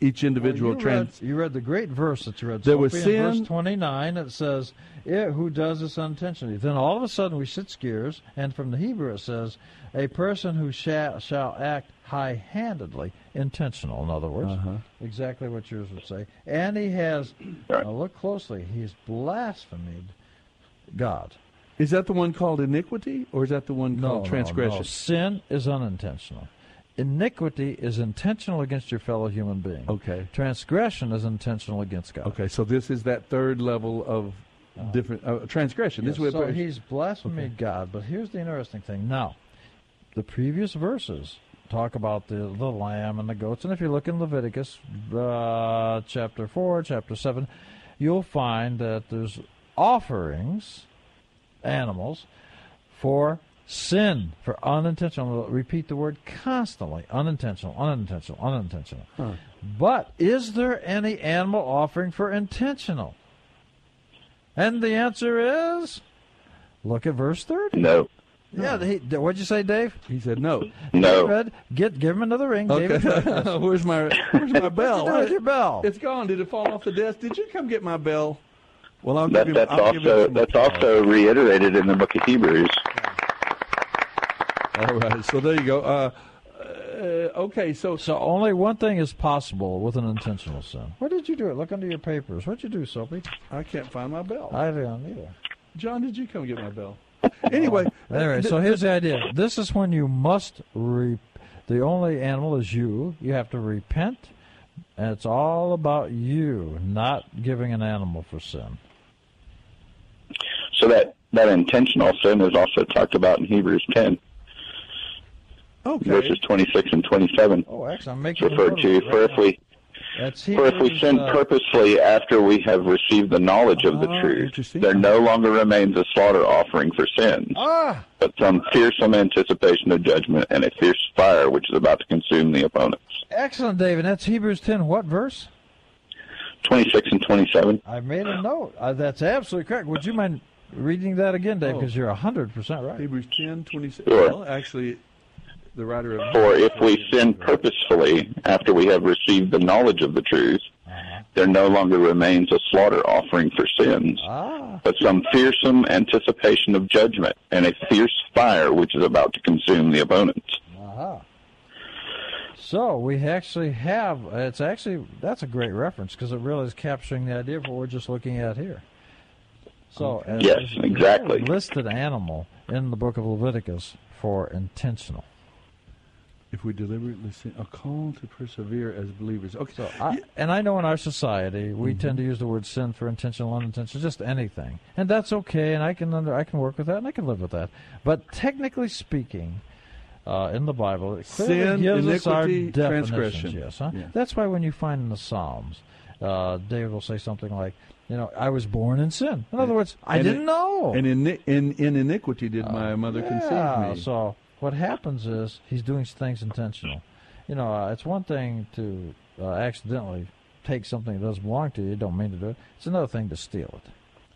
each individual Well, you, trans. read, you read the great verse that you read. There was Soapy, in sin- verse 29. It says, yeah, "Who does this unintentionally?" Then all of a sudden we sit gears, and from the Hebrew it says, "A person who shall shall act high-handedly, intentional." In other words, Uh-huh. exactly what yours would say. And he has. Now look closely. He's blasphemed God. Is that the one called iniquity, or is that the one No, called no, transgression? no. Sin is unintentional. Iniquity is intentional against your fellow human being. Okay. Transgression is intentional against God. Okay, so this is that third level of different uh, transgression. Yeah, this is so he's blasphemed God. But here's the interesting thing. Now, the previous verses talk about the, the lamb and the goats. And if you look in Leviticus uh, chapter 4, chapter 7, you'll find that there's offerings, animals, for sin, for unintentional. Repeat the word constantly unintentional, unintentional, unintentional. Huh. But is there any animal offering for intentional? And the answer is look at verse 30. No. Yeah, he, what'd you say, Dave? He said no. No. David, get give him another ring. Okay. David. [laughs] where's my Where's my bell? What'd you do with your bell? It's gone. Did it fall off the desk? Did you come get my bell? Well, I'll That, give him. that's I'll give him also some- that's also reiterated in the book of Hebrews. All right. So there you go. Uh, uh, okay. So So only one thing is possible with an intentional sin. Where did you do it? Look under your papers. What'd you do, Soapy? I can't find my bell. I don't either. John, did you come get my bell? [laughs] Anyway. Anyway, so here's the idea. This is when you must re- the only animal is you. You have to repent, and it's all about you, not giving an animal for sin. So that that intentional sin is also talked about in Hebrews 10, Okay. verses 26 and 27. Oh, actually, I'm making a referred to it for right if we That's for if we sin uh, purposely after we have received the knowledge of the Ah, truth, there no longer remains a slaughter offering for sins, Ah, but some fearsome anticipation of judgment and a fierce fire which is about to consume the opponents. excellent, David. That's Hebrews 10. What verse? 26 and 27. I made a note. Uh, that's absolutely correct. Would you mind reading that again, Dave? Oh. Because you're 100% right. Hebrews 10, 26. Sure. Well, actually, the writer of For if we sin purposefully after we have received the knowledge of the truth, there no longer remains a slaughter offering for sins, Ah. but some fearsome anticipation of judgment and a fierce fire which is about to consume the opponents. Aha. So we actually have. It's actually that's a great reference because it really is capturing the idea of what we're just looking at here. So as- Yes, exactly. Listed animal in the book of Leviticus for intentional. If we deliberately sin, a call to persevere as believers. Okay. So I, and I know in our society we Mm-hmm. tend to use the word sin for intentional, unintentional, just anything, and that's okay, and I can under, I can work with that, and I can live with that. But technically speaking, uh, in the Bible, it Sin, gives us our iniquity, transgression. Yes, huh? Yeah. That's why when you find in the Psalms, uh, David will say something like, "You know, I was born in sin." In other words, I And didn't in- know. And in, in in iniquity did my mother yeah, conceive me. So what happens is he's doing things intentional. You know, uh, it's one thing to uh, accidentally take something that doesn't belong to you. You don't mean to do it. It's another thing to steal it.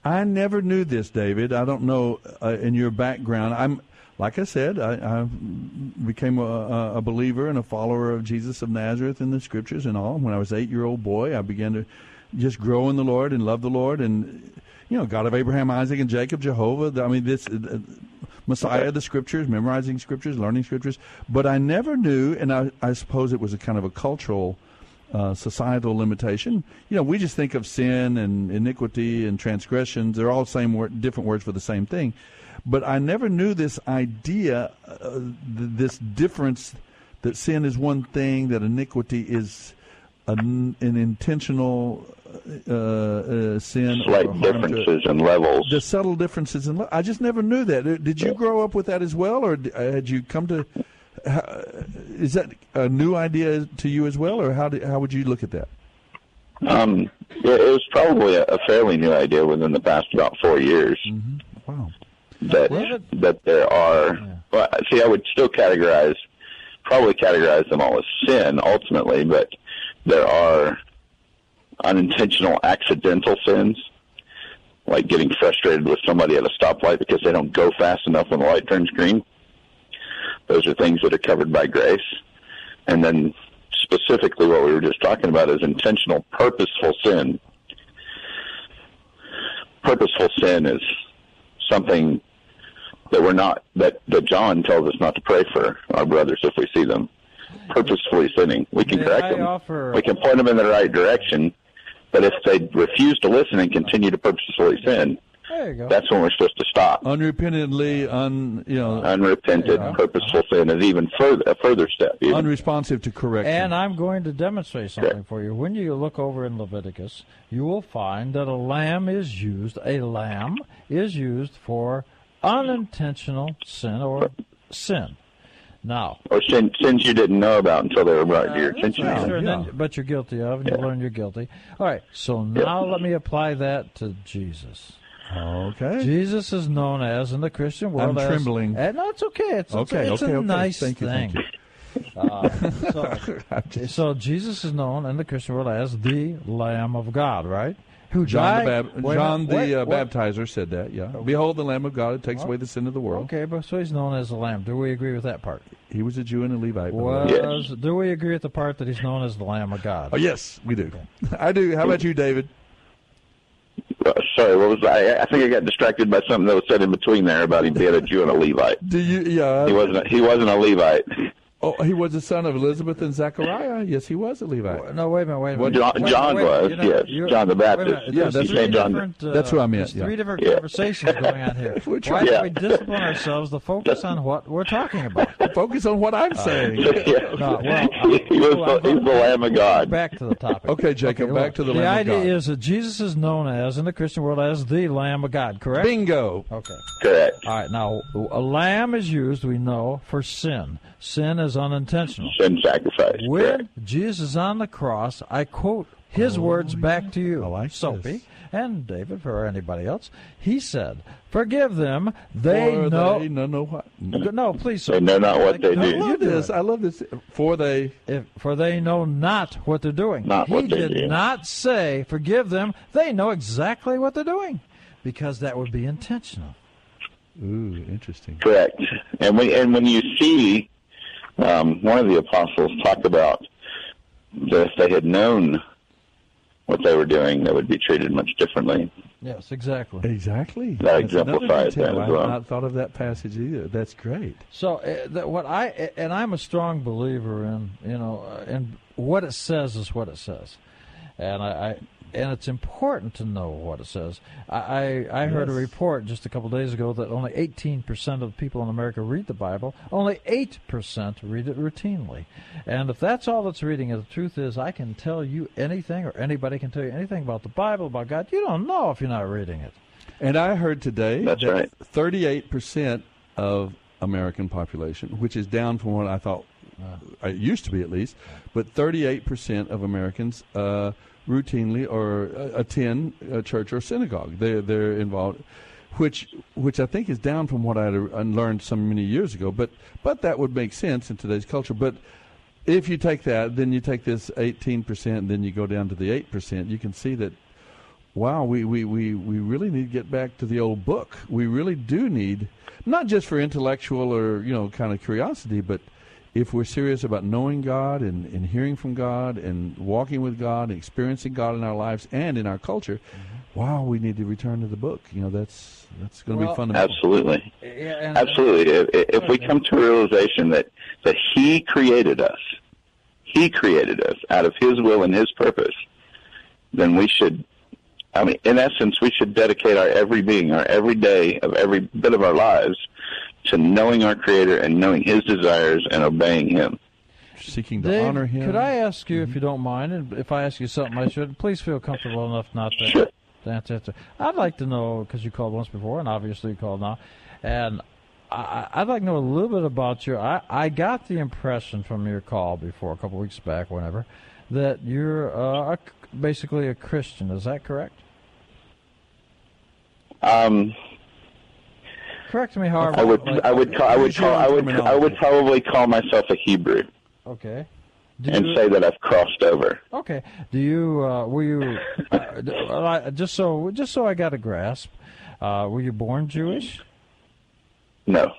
I never knew this, David. I don't know uh, in your background. I'm like I said, I, I became a, a believer and a follower of Jesus of Nazareth in the scriptures and all. When I was eight-year-old boy, I began to just grow in the Lord and love the Lord and you know God of Abraham, Isaac, and Jacob, Jehovah. I mean, this Messiah, the scriptures, memorizing scriptures, learning scriptures. But I never knew, and I, I suppose it was a kind of a cultural uh, societal limitation. You know, we just think of sin and iniquity and transgressions. They're all same word, different words for the same thing. But I never knew this idea, uh, th- this difference that sin is one thing, that iniquity is an, an intentional uh, uh, sin. Slight to- differences in levels. The subtle differences in. le- I just never knew that. Uh, Did you grow up with that as well, or uh, had you come to? Is that a new idea to you as well, or how did, how would you look at that? Um, it was probably a, a fairly new idea within the past about four years. Wow. That that there are. Well, see, I would still categorize, probably categorize them all as sin ultimately, but there are unintentional, accidental sins, like getting frustrated with somebody at a stoplight because they don't go fast enough when the light turns green. Those are things that are covered by grace. And then specifically what we were just talking about is intentional, purposeful sin. Purposeful sin is something that we're not, that, that John tells us not to pray for our brothers if we see them purposefully sinning. We can May correct I them. offer- We can point them in the right direction. But if they refuse to listen and continue to purposefully sin, There you go. that's when we're supposed to stop. Unrepentantly, un you know, Unrepented, purposeful sin is even further a further step. Even. unresponsive to correction. And I'm going to demonstrate something for you. When you look over in Leviticus, you will find that a lamb is used, a lamb is used for unintentional sin or sin. Now, or sin, sins you didn't know about until they were brought to your attention. Sure, sure, and but you're guilty of, and you learn you're guilty. All right, so now let me apply that to Jesus. Okay. Jesus is known as in the Christian world. I'm as- trembling. Eh, no, it's okay. It's, it's, Okay, it's okay, a okay. nice Thank you, thing. thank [laughs] Uh, so, [laughs] so Jesus is known in the Christian world as the Lamb of God, right? Who John the. Bab- John the wait, uh, wait. baptizer said that. Yeah. Behold, the Lamb of God, it takes away the sin of the world. Okay, but so he's known as the Lamb. Do we agree with that part? He was a Jew and a Levite. by the. Was do we agree with the part that he's known as the Lamb of God? Oh yes, we do. [laughs] I do. How about you, David? Uh, sorry, what was I? I think I got distracted by something that was said in between there about him being a Jew and a Levite. Do you? Yeah. He wasn't. A, he wasn't a Levite. [laughs] Oh, he was the son of Elizabeth and Zechariah. Yes, he was a Levite. No, wait a minute, wait a minute. John, Wait, John wait, was. you know, yes, John the wait a Baptist. minute, Yeah, there's that's three right. different, uh, That's what I meant, There's yeah. three different Yeah. conversations going on here. [laughs] We're Why trying- don't Yeah. we discipline ourselves to focus on what we're talking about? [laughs] Focus on what I'm saying. [laughs] Yeah. No, well, he was. well, The, he's the Lamb of God. Back to the topic. Okay, Jacob, Okay, back look, to the the Lamb of God. The idea is that Jesus is known as in the Christian world as the Lamb of God. Correct. Bingo. Okay. Correct. All right. Now, a lamb is used, we know, for sin. Sin is unintentional. Sin sacrifice. When Correct. Jesus is on the cross, I quote his words oh, back to you, I like Soapy this. and David, for anybody else. He said, "Forgive them; they For know." they know, know what. No, please. They know not what they No, do. you I love do this. I love this. For they. If, for they know not what they're doing. Not he what they did do. not say, "Forgive them." They know exactly what they're doing, because that would be intentional. Ooh, interesting. Correct. And when and when you see um, one of the apostles talked about that if they had known what they were doing, they would be treated much differently. Yes, exactly. Exactly. That That's another exemplifies that I as well. had not thought of that passage either. That's great. So uh, that what I and I'm a strong believer in you know uh, in what it says is what it says, and I, I and it's important to know what it says. I I, I heard a report just a couple of days ago that only 18 percent of people in America read the Bible. Only eight percent read it routinely, and if that's all that's reading it, the truth is I can tell you anything or anybody can tell you anything about the Bible about God. You don't know if you're not reading it. And I heard today That's that right. 38% of American population, which is down from what I thought uh, it used to be at least, but 38% of Americans uh, routinely or uh, attend a church or synagogue. They're they're involved, which which I think is down from what I learned some many years ago. But but that would make sense in today's culture. But if you take that, then you take this 18%, then you go down to the 8%, you can see that wow, we, we, we, we really need to get back to the old book. We really do need, not just for intellectual or, you know, kind of curiosity, but if we're serious about knowing God and, and hearing from God and walking with God and experiencing God in our lives and in our culture, mm-hmm. wow, we need to return to the book. You know, that's that's going to Well, be fundamental. Absolutely. Yeah, and, uh, Absolutely. If, if we come to a realization that, that He created us, He created us out of His will and His purpose, then we should, I mean, in essence, we should dedicate our every being, our every day of every bit of our lives to knowing our Creator and knowing His desires and obeying Him. Seeking to Dave, honor Him. Could I ask you, Mm-hmm. if you don't mind, and if I ask you something I should, please feel comfortable enough not to, Sure. to answer. answer. I'd like to know, because you called once before, and obviously you called now, and I, I'd like to know a little bit about you. I, I got the impression from your call before, a couple weeks back, whenever, that you're uh, a, basically a Christian. Is that correct? Um, Correct me, however. I would, like- I would, call, I would, call, I would, I would probably call myself a Hebrew Okay. Do and you- say that I've crossed over. Okay. Do you uh, were you uh, uh, just so just so I got a grasp? Uh, were you born Jewish? No,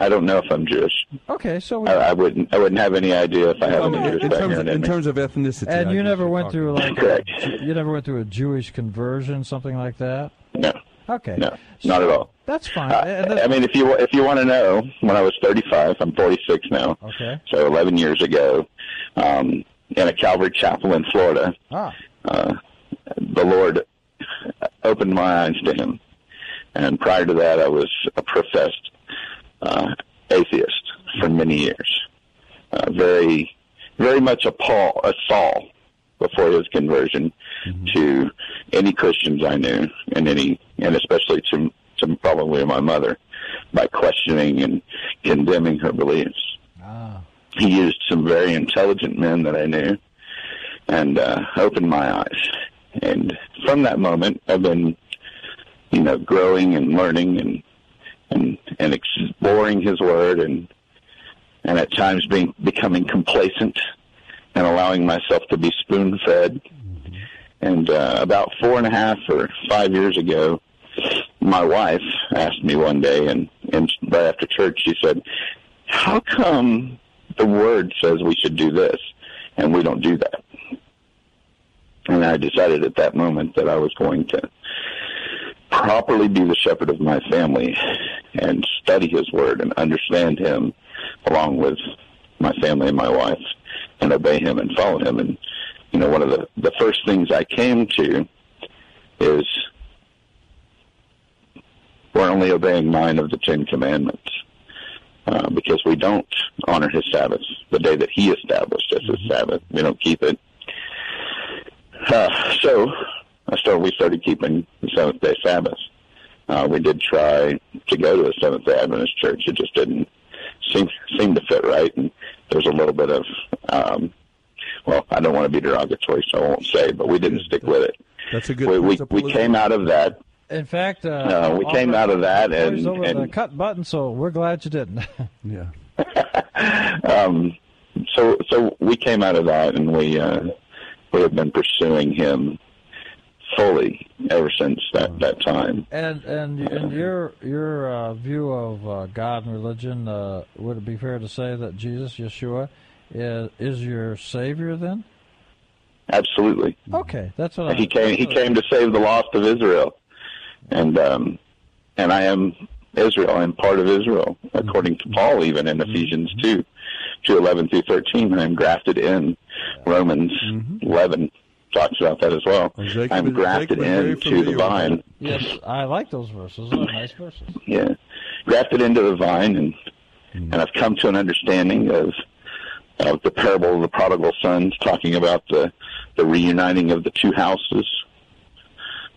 I don't know if I'm Jewish. Okay, so we, I, I wouldn't. I wouldn't have any idea if I have any Jewish in, terms of, in in terms of ethnicity. and I you never went through about. like Correct. A, you never went through a Jewish conversion, something like that. No, Okay. no, not at all. That's fine. Uh, that's- I mean, if you if you want to know, when I was 35, I'm 46 now. Okay. So 11 years ago, um, in a Calvary chapel in Florida, ah, uh, the Lord opened my eyes to Him. And prior to that, I was a professed uh, atheist for many years. Uh, very, very much a Paul, a Saul before his conversion to any Christians I knew, and any, and especially to, to probably my mother, by questioning and condemning her beliefs. ah, He used some very intelligent men that I knew, and uh, opened my eyes. And from that moment, I've been, you know, growing and learning and and and exploring His Word, and and at times being becoming complacent and allowing myself to be spoon fed. And uh, about four and a half or five years ago, my wife asked me one day, and and right after church, she said, "How come the Word says we should do this, and we don't do that?" And I decided at that moment that I was going to properly be the shepherd of my family and study his word and understand him along with my family and my wife and obey him and follow him. And, you know, one of the, the first things I came to is we're only obeying nine of the Ten Commandments. Uh, because we don't honor his Sabbath, the day that he established as his Sabbath. We don't keep it. Uh, so I started. We started keeping the seventh day Sabbath. Uh, we did try to go to a Seventh Day Adventist church. It just didn't seem seem to fit right, and there was a little bit of. Um, well, I don't want to be derogatory, so I won't say, but we didn't stick with it. That's a good We we, we came out of that. in fact, uh, Uh, we came out of that, and, Always over the cut button, so we're glad you didn't. [laughs] yeah. [laughs] um, so so we came out of that, and we uh, we have been pursuing him fully ever since that that time. And and and your your uh, view of uh, God and religion, uh, would it be fair to say that Jesus, Yeshua, is, is your Savior then? Absolutely. Okay, that's what I. He came. He came to save the lost of Israel, and um, and I am Israel. I'm part of Israel, according to Paul, even in Ephesians mm-hmm. two, two eleven through thirteen. I'm grafted in. Romans mm-hmm. eleven talks about that as well. Jacob I'm grafted Jacob into the vine. Yes, I like those verses. Those are nice verses. Yeah, grafted into the vine, and mm-hmm. and I've come to an understanding of of the parable of the prodigal sons, talking about the the reuniting of the two houses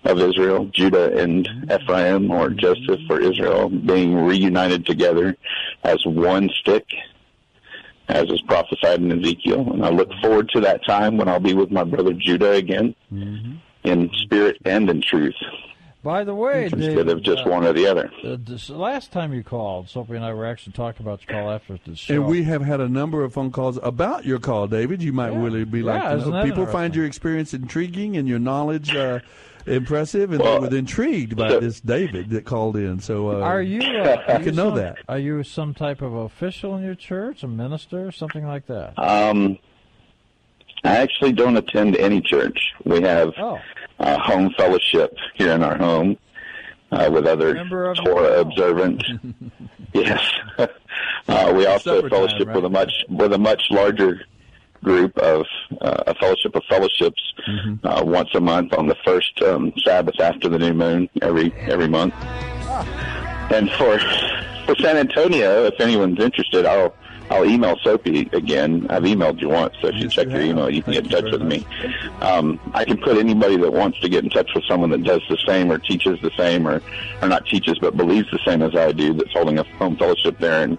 of Israel, Judah and Ephraim, or Joseph or Israel, being reunited together as one stick, as is prophesied in Ezekiel. And I look forward to that time when I'll be with my brother Judah again, mm-hmm. in spirit and in truth, By the way, instead David, of just uh, one or the other. uh, this last time you called, Soapy and I were actually talking about your call after the show. And we have had a number of phone calls about your call, David. You might really be like Yeah, to isn't know. that People find your experience intriguing and your knowledge uh, impressive, and they were intrigued by this David that called in. So uh, are you? Uh, are you you can know some- that. Are you some type of official in your church, a minister, something like that? Um, I actually don't attend any church. We have Oh. uh, home fellowship here in our home uh, with other Torah observant. [laughs] yes, [laughs] uh, we also fellowship time, right? with a much with a much larger group of uh, a fellowship of fellowships Mm-hmm. uh, once a month on the first um, Sabbath after the new moon every every month. And for for San Antonio, if anyone's interested, I'll I'll email Soapy again. I've emailed you once, so if you check your email, you can get in touch with me. Um, I can put anybody that wants to get in touch with someone that does the same or teaches the same or or not teaches but believes the same as I do. That's holding a home fellowship there in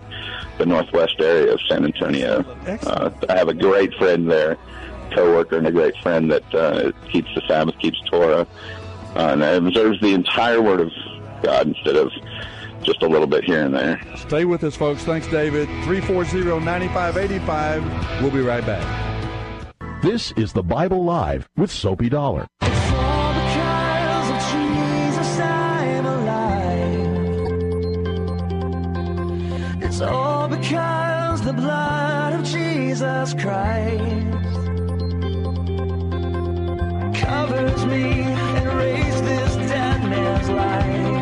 the northwest area of San Antonio. Uh, I have a great friend there, coworker, and a great friend that uh, keeps the Sabbath, keeps Torah, uh, and observes the entire Word of God instead of just a little bit here and there. Stay with us, folks. Thanks, David. 340-9585. We'll be right back. This is the Bible Live with Soapy Dollar. Because of Jesus, I'm alive. It's all because the blood of Jesus Christ covers me and raised this dead man's life.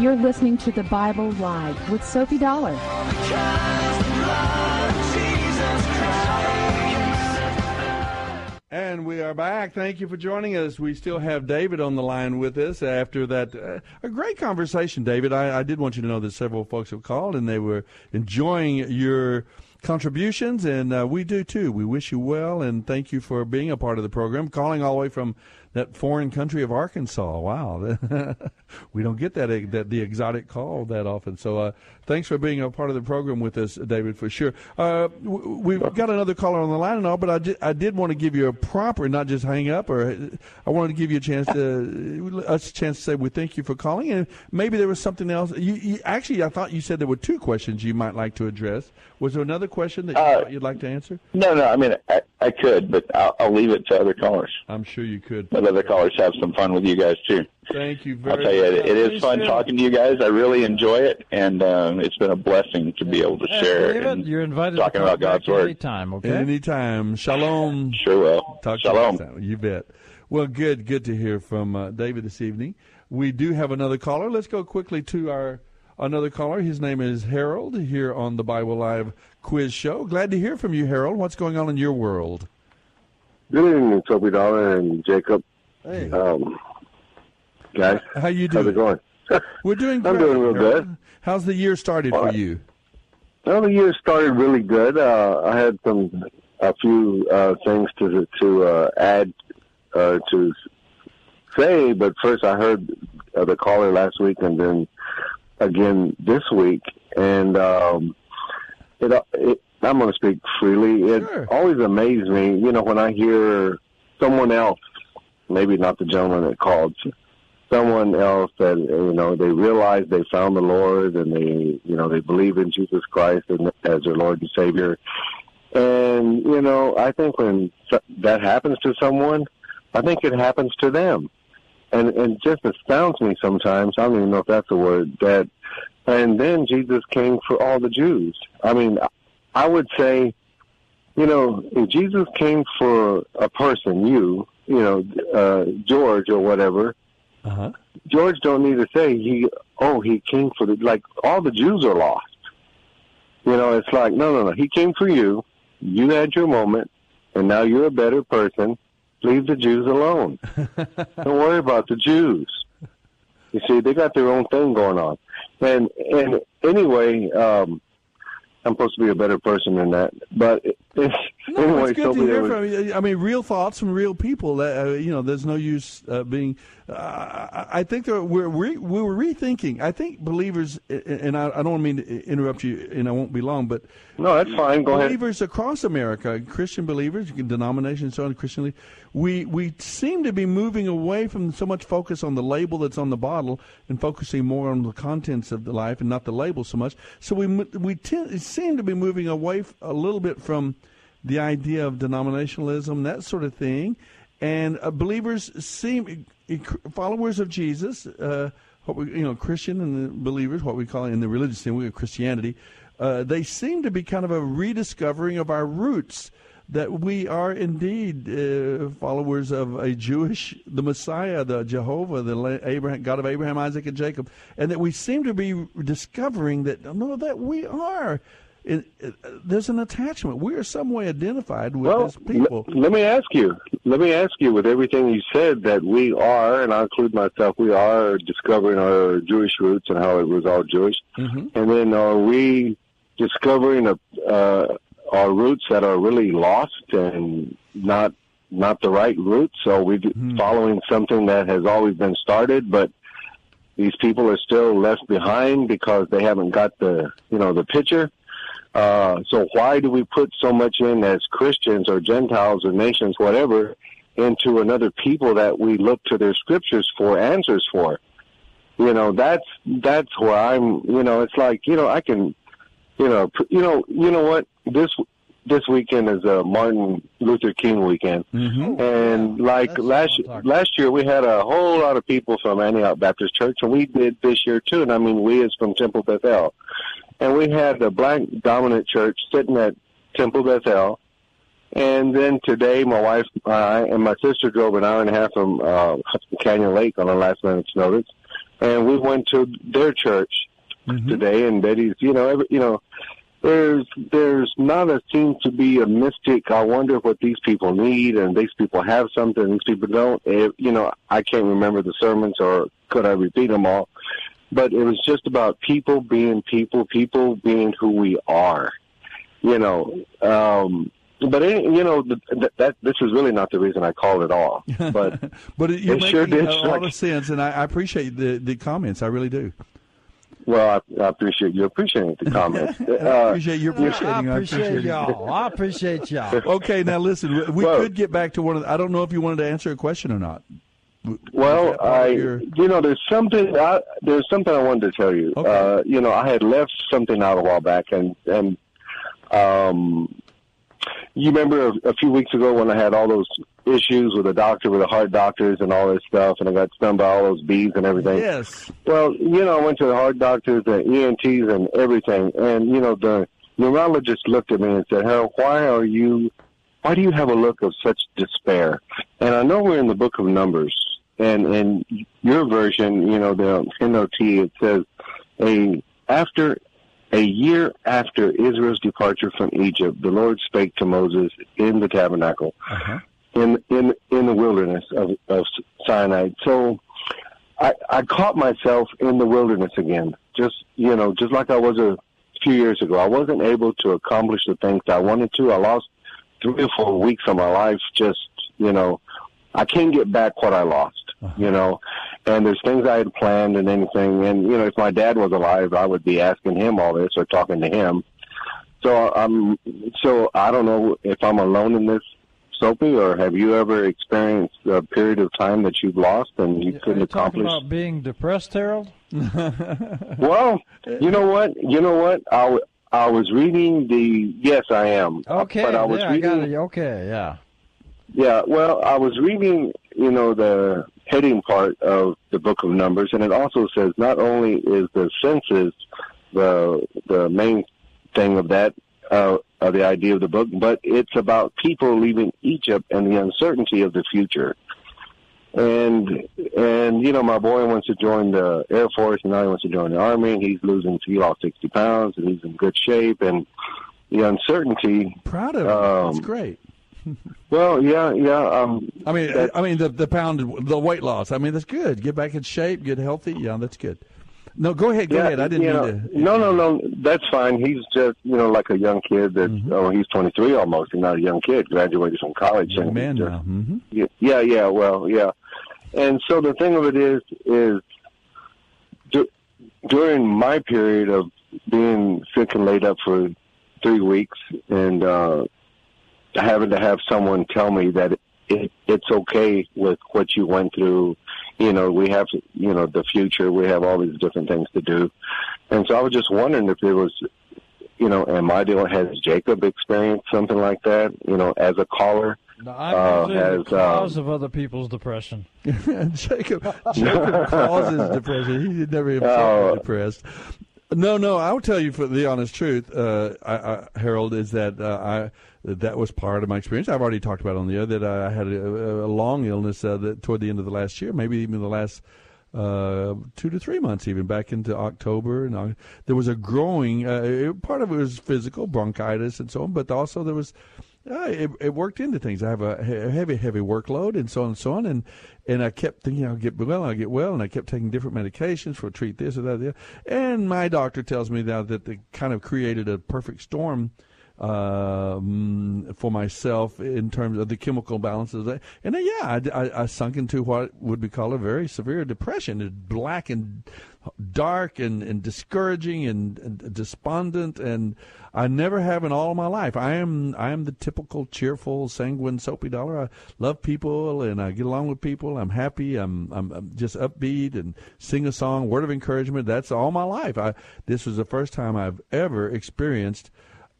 You're listening to the Bible Live with Soapy Dollar. And we are back. Thank you for joining us. We still have David on the line with us after that. Uh, a great conversation, David. I, I did want you to know that several folks have called and they were enjoying your contributions, and uh, we do too. We wish you well and thank you for being a part of the program. Calling all the way from that foreign country of Arkansas. Wow, [laughs] we don't get that that the exotic call that often. So uh, thanks for being a part of the program with us, David, for sure. Uh, we've got another caller on the line and all, but I, di- I did want to give you a proper, not just hang up, or I wanted to give you a chance to us a chance to say we thank you for calling, and maybe there was something else. You, you actually, I thought you said there were two questions you might like to address. Was there another question that you uh, you'd like to answer? No, no. I mean, I, I could, but I'll, I'll leave it to other callers. I'm sure you could. Let other callers have some fun with you guys too. Thank you very I'll tell you, much. it, it is fun talking to you guys. I really enjoy it, and um, it's been a blessing to be able to Yeah, share David, and you're invited talking to come about God's back word. anytime, okay? Anytime. Shalom. Sure will. Talk Shalom. To you, next time. you bet. Well, good. Good to hear from uh, David this evening. We do have another caller. Let's go quickly to our another caller. His name is Harold here on the Bible Live Quiz Show. Glad to hear from you, Harold. What's going on in your world? Good evening, Soapy Dollar and Jacob. Hey. Um, guys, How you doing? how's it going? [laughs] We're doing. [laughs] I'm doing real good. How's the year started for you? Well, the year started really good. Uh, I had some a few uh, things to to uh, add uh, to say, but first I heard uh, the caller last week, and then again this week, and um, it, it I'm going to speak freely. It always amazed me, you know, when I hear someone else, maybe not the gentleman that called, someone else that you know they realize they found the Lord and they you know they believe in Jesus Christ and, as their Lord and Savior. And you know, I think when that happens to someone, I think it happens to them. and and just astounds me sometimes. I don't even know if that's a word that. And then Jesus came for all the Jews. I mean, I would say, you know, if Jesus came for a person, you, you know, uh, George or whatever, uh-huh. George don't need to say he. Oh, he came for the like all the Jews are lost. You know, it's like no, no, no. He came for you. You had your moment, and now you're a better person. Leave the Jews alone. [laughs] don't worry about the Jews. You see, they got their own thing going on. And and anyway, um, I'm supposed to be a better person than that. But it's, No, anyway, it's good to hear were- from you. I mean, real thoughts from real people. That uh, you know, there's no use uh, being. Uh, I think we're re, we were rethinking. I think believers, and I, I don't mean to interrupt you, and I won't be long, but no, that's fine. Go ahead. believers across America, Christian believers, denominations, and so on, Christianly, we we seem to be moving away from so much focus on the label that's on the bottle and focusing more on the contents of the life and not the label so much. So we we tend, seem to be moving away a little bit from the idea of denominationalism, that sort of thing, and uh, believers seem followers of Jesus. Uh, what we, you know, Christian and believers, what we call in the religious thing, we Christianity. Uh, they seem to be kind of a rediscovering of our roots. That we are indeed uh, followers of a Jewish, the Messiah, the Jehovah, the Abraham, God of Abraham, Isaac, and Jacob, and that we seem to be discovering that no, that we are. It, it, there's an attachment. We are some way identified with Well, this people. l- let me ask you. Let me ask you, with everything you said, that we are, and I include myself, we are discovering our Jewish roots and how it was all Jewish. Mhm. And then are we discovering a, uh, our roots that are really lost and not not the right roots? So we're following something that has always been started, but these people are still left behind because they haven't got the you know the picture. Uh, so why do we put so much in as Christians or Gentiles or nations, whatever, into another people that we look to their scriptures for answers for? You know, that's that's where I'm. You know, it's like you know I can, you know, pr- you know, you know what? This this weekend is a Martin Luther King weekend, and like last last year we had a whole lot of people from Antioch Baptist Church, and we did this year too. And I mean, we is from Temple Bethel, and we had the black dominant church sitting at Temple Bethel. And then today, my wife I, and my sister drove an hour and a half from uh, Canyon Lake on a last minute's notice, and we went to their church Mm-hmm. today. And Betty's, you know, every, you know, there's there's not a seems to be a mystic. I wonder what these people need, and these people have something, these people don't. It, you know, I can't remember the sermons, or could I repeat them all? But it was just about people being people, people being who we are. You know, um, but it, you know th- th- that this is really not the reason I called it all. But [laughs] But it, it sure did a lot of sense, and I, I appreciate the, the comments. I really do. Well, I, I appreciate you appreciating the comments. [laughs] I Uh, appreciate your appreciating. I I appreciate appreciate y'all. I appreciate y'all. [laughs] Okay, now listen. we- We could get back to one of. The, I don't know if you wanted to answer a question or not. Well, I, your- you know, there's something. I, there's something I wanted to tell you. Uh, you know, I had left something out a while back, and and um, you remember a, a few weeks ago when I had all those issues with the doctor, with the heart doctors, and all this stuff, and I got stung by all those bees and everything. Yes. Well, you know, I went to the heart doctors, the ENTs, and everything, and you know, the neurologist looked at me and said, "Harold, why are you?" Why do you have a look of such despair? And I know we're in the book of Numbers, and in your version, you know, the NOT, it says, a after a year after Israel's departure from Egypt, the Lord spake to Moses in the tabernacle, uh-huh. In in in the wilderness of, of Sinai. So I, I caught myself in the wilderness again, just you know, just like I was a few years ago. I wasn't able to accomplish the things I wanted to. I lost three or four weeks of my life. Just you know, I can't get back what I lost. Uh-huh. You know, and there's things I had planned and anything. And you know, if my dad was alive, I would be asking him all this or talking to him. So I'm so I don't know if I'm alone in this. Soapy, or have you ever experienced a period of time that you've lost and you Are couldn't you talking accomplish? about being depressed, Harold? [laughs] [laughs] Well, you know what? You know what? I, w- I was reading the. Yes, I am. Okay, but I was yeah, I got it. Okay, yeah. Yeah, well, I was reading, you know, the heading part of the book of Numbers, and it also says not only is the census the the main thing of that uh, of the idea of the book, but it's about people leaving Egypt and the uncertainty of the future. And and you know, my boy wants to join the Air Force, and now he wants to join the Army. He's losing, he lost sixty pounds, and he's in good shape. And the uncertainty. Proud of him. Um, That's great. [laughs] Well, yeah, yeah. Um, I mean, I mean the the pound, the weight loss. I mean, that's good. Get back in shape, get healthy. Yeah, that's good. No, go ahead. Go yeah, ahead. I didn't you mean know, to. No, no, no. That's fine. He's just, you know, like a young kid that, Mm-hmm. oh, he's 23 almost. He's not a young kid, graduated from college. Young man just- now. Mm-hmm. Yeah, yeah, well, yeah. And so the thing of it is, is du- during my period of being sick and laid up for three weeks and, uh, having to have someone tell me that it, it's okay with what you went through. You know, we have, you know, the future. We have all these different things to do. And so I was just wondering if there was, you know, am I the one, has Jacob experienced something like that, you know, as a caller? No, I'm Uh, usually has, the cause um, of other people's depression. [laughs] Jacob, Jacob [laughs] causes depression. He never himself Oh. was depressed. No, no. I'll tell you for the honest truth, uh, I, I, Harold, is that uh, I that was part of my experience. I've already talked about on the air that I had a, a long illness uh, that toward the end of the last year, maybe even the last uh, two to three months, even back into October. And uh, there was a growing. Uh, it, part of it was physical bronchitis and so on, but also there was. Uh, it, it worked into things. I have a heavy, heavy workload, and so on and so on. And and I kept thinking I'll get well, I'll get well, and I kept taking different medications for treat this or that. Or other. And my doctor tells me now that they kind of created a perfect storm um, for myself in terms of the chemical balances. And then, yeah, I, I, I sunk into what would be called a very severe depression. It's black and dark and, and discouraging and, and despondent. And I never have in all my life. I am I am the typical cheerful, sanguine, soapy dollar. I love people and I get along with people. I'm happy. I'm I'm, I'm just upbeat and sing a song, word of encouragement. That's all my life. I this was the first time I've ever experienced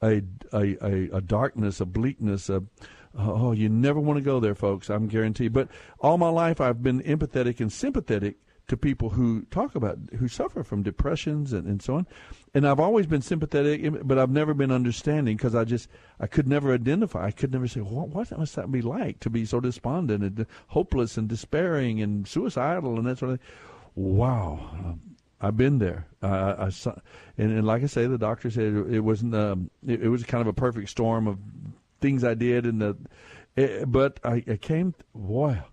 a a, a, a darkness, a bleakness, a oh, you never want to go there, folks. I'm guaranteed. But all my life, I've been empathetic and sympathetic to people who talk about who suffer from depressions and, and so on. And I've always been sympathetic, but I've never been understanding because I just I could never identify. I could never say what what must that be like to be so despondent and hopeless and despairing and suicidal and that sort of thing. Wow. I've been there. I and, and like I say, the doctor said it, wasn't. Um, it, it was kind of a perfect storm of things I did, and the. It, but I, I came. Wow,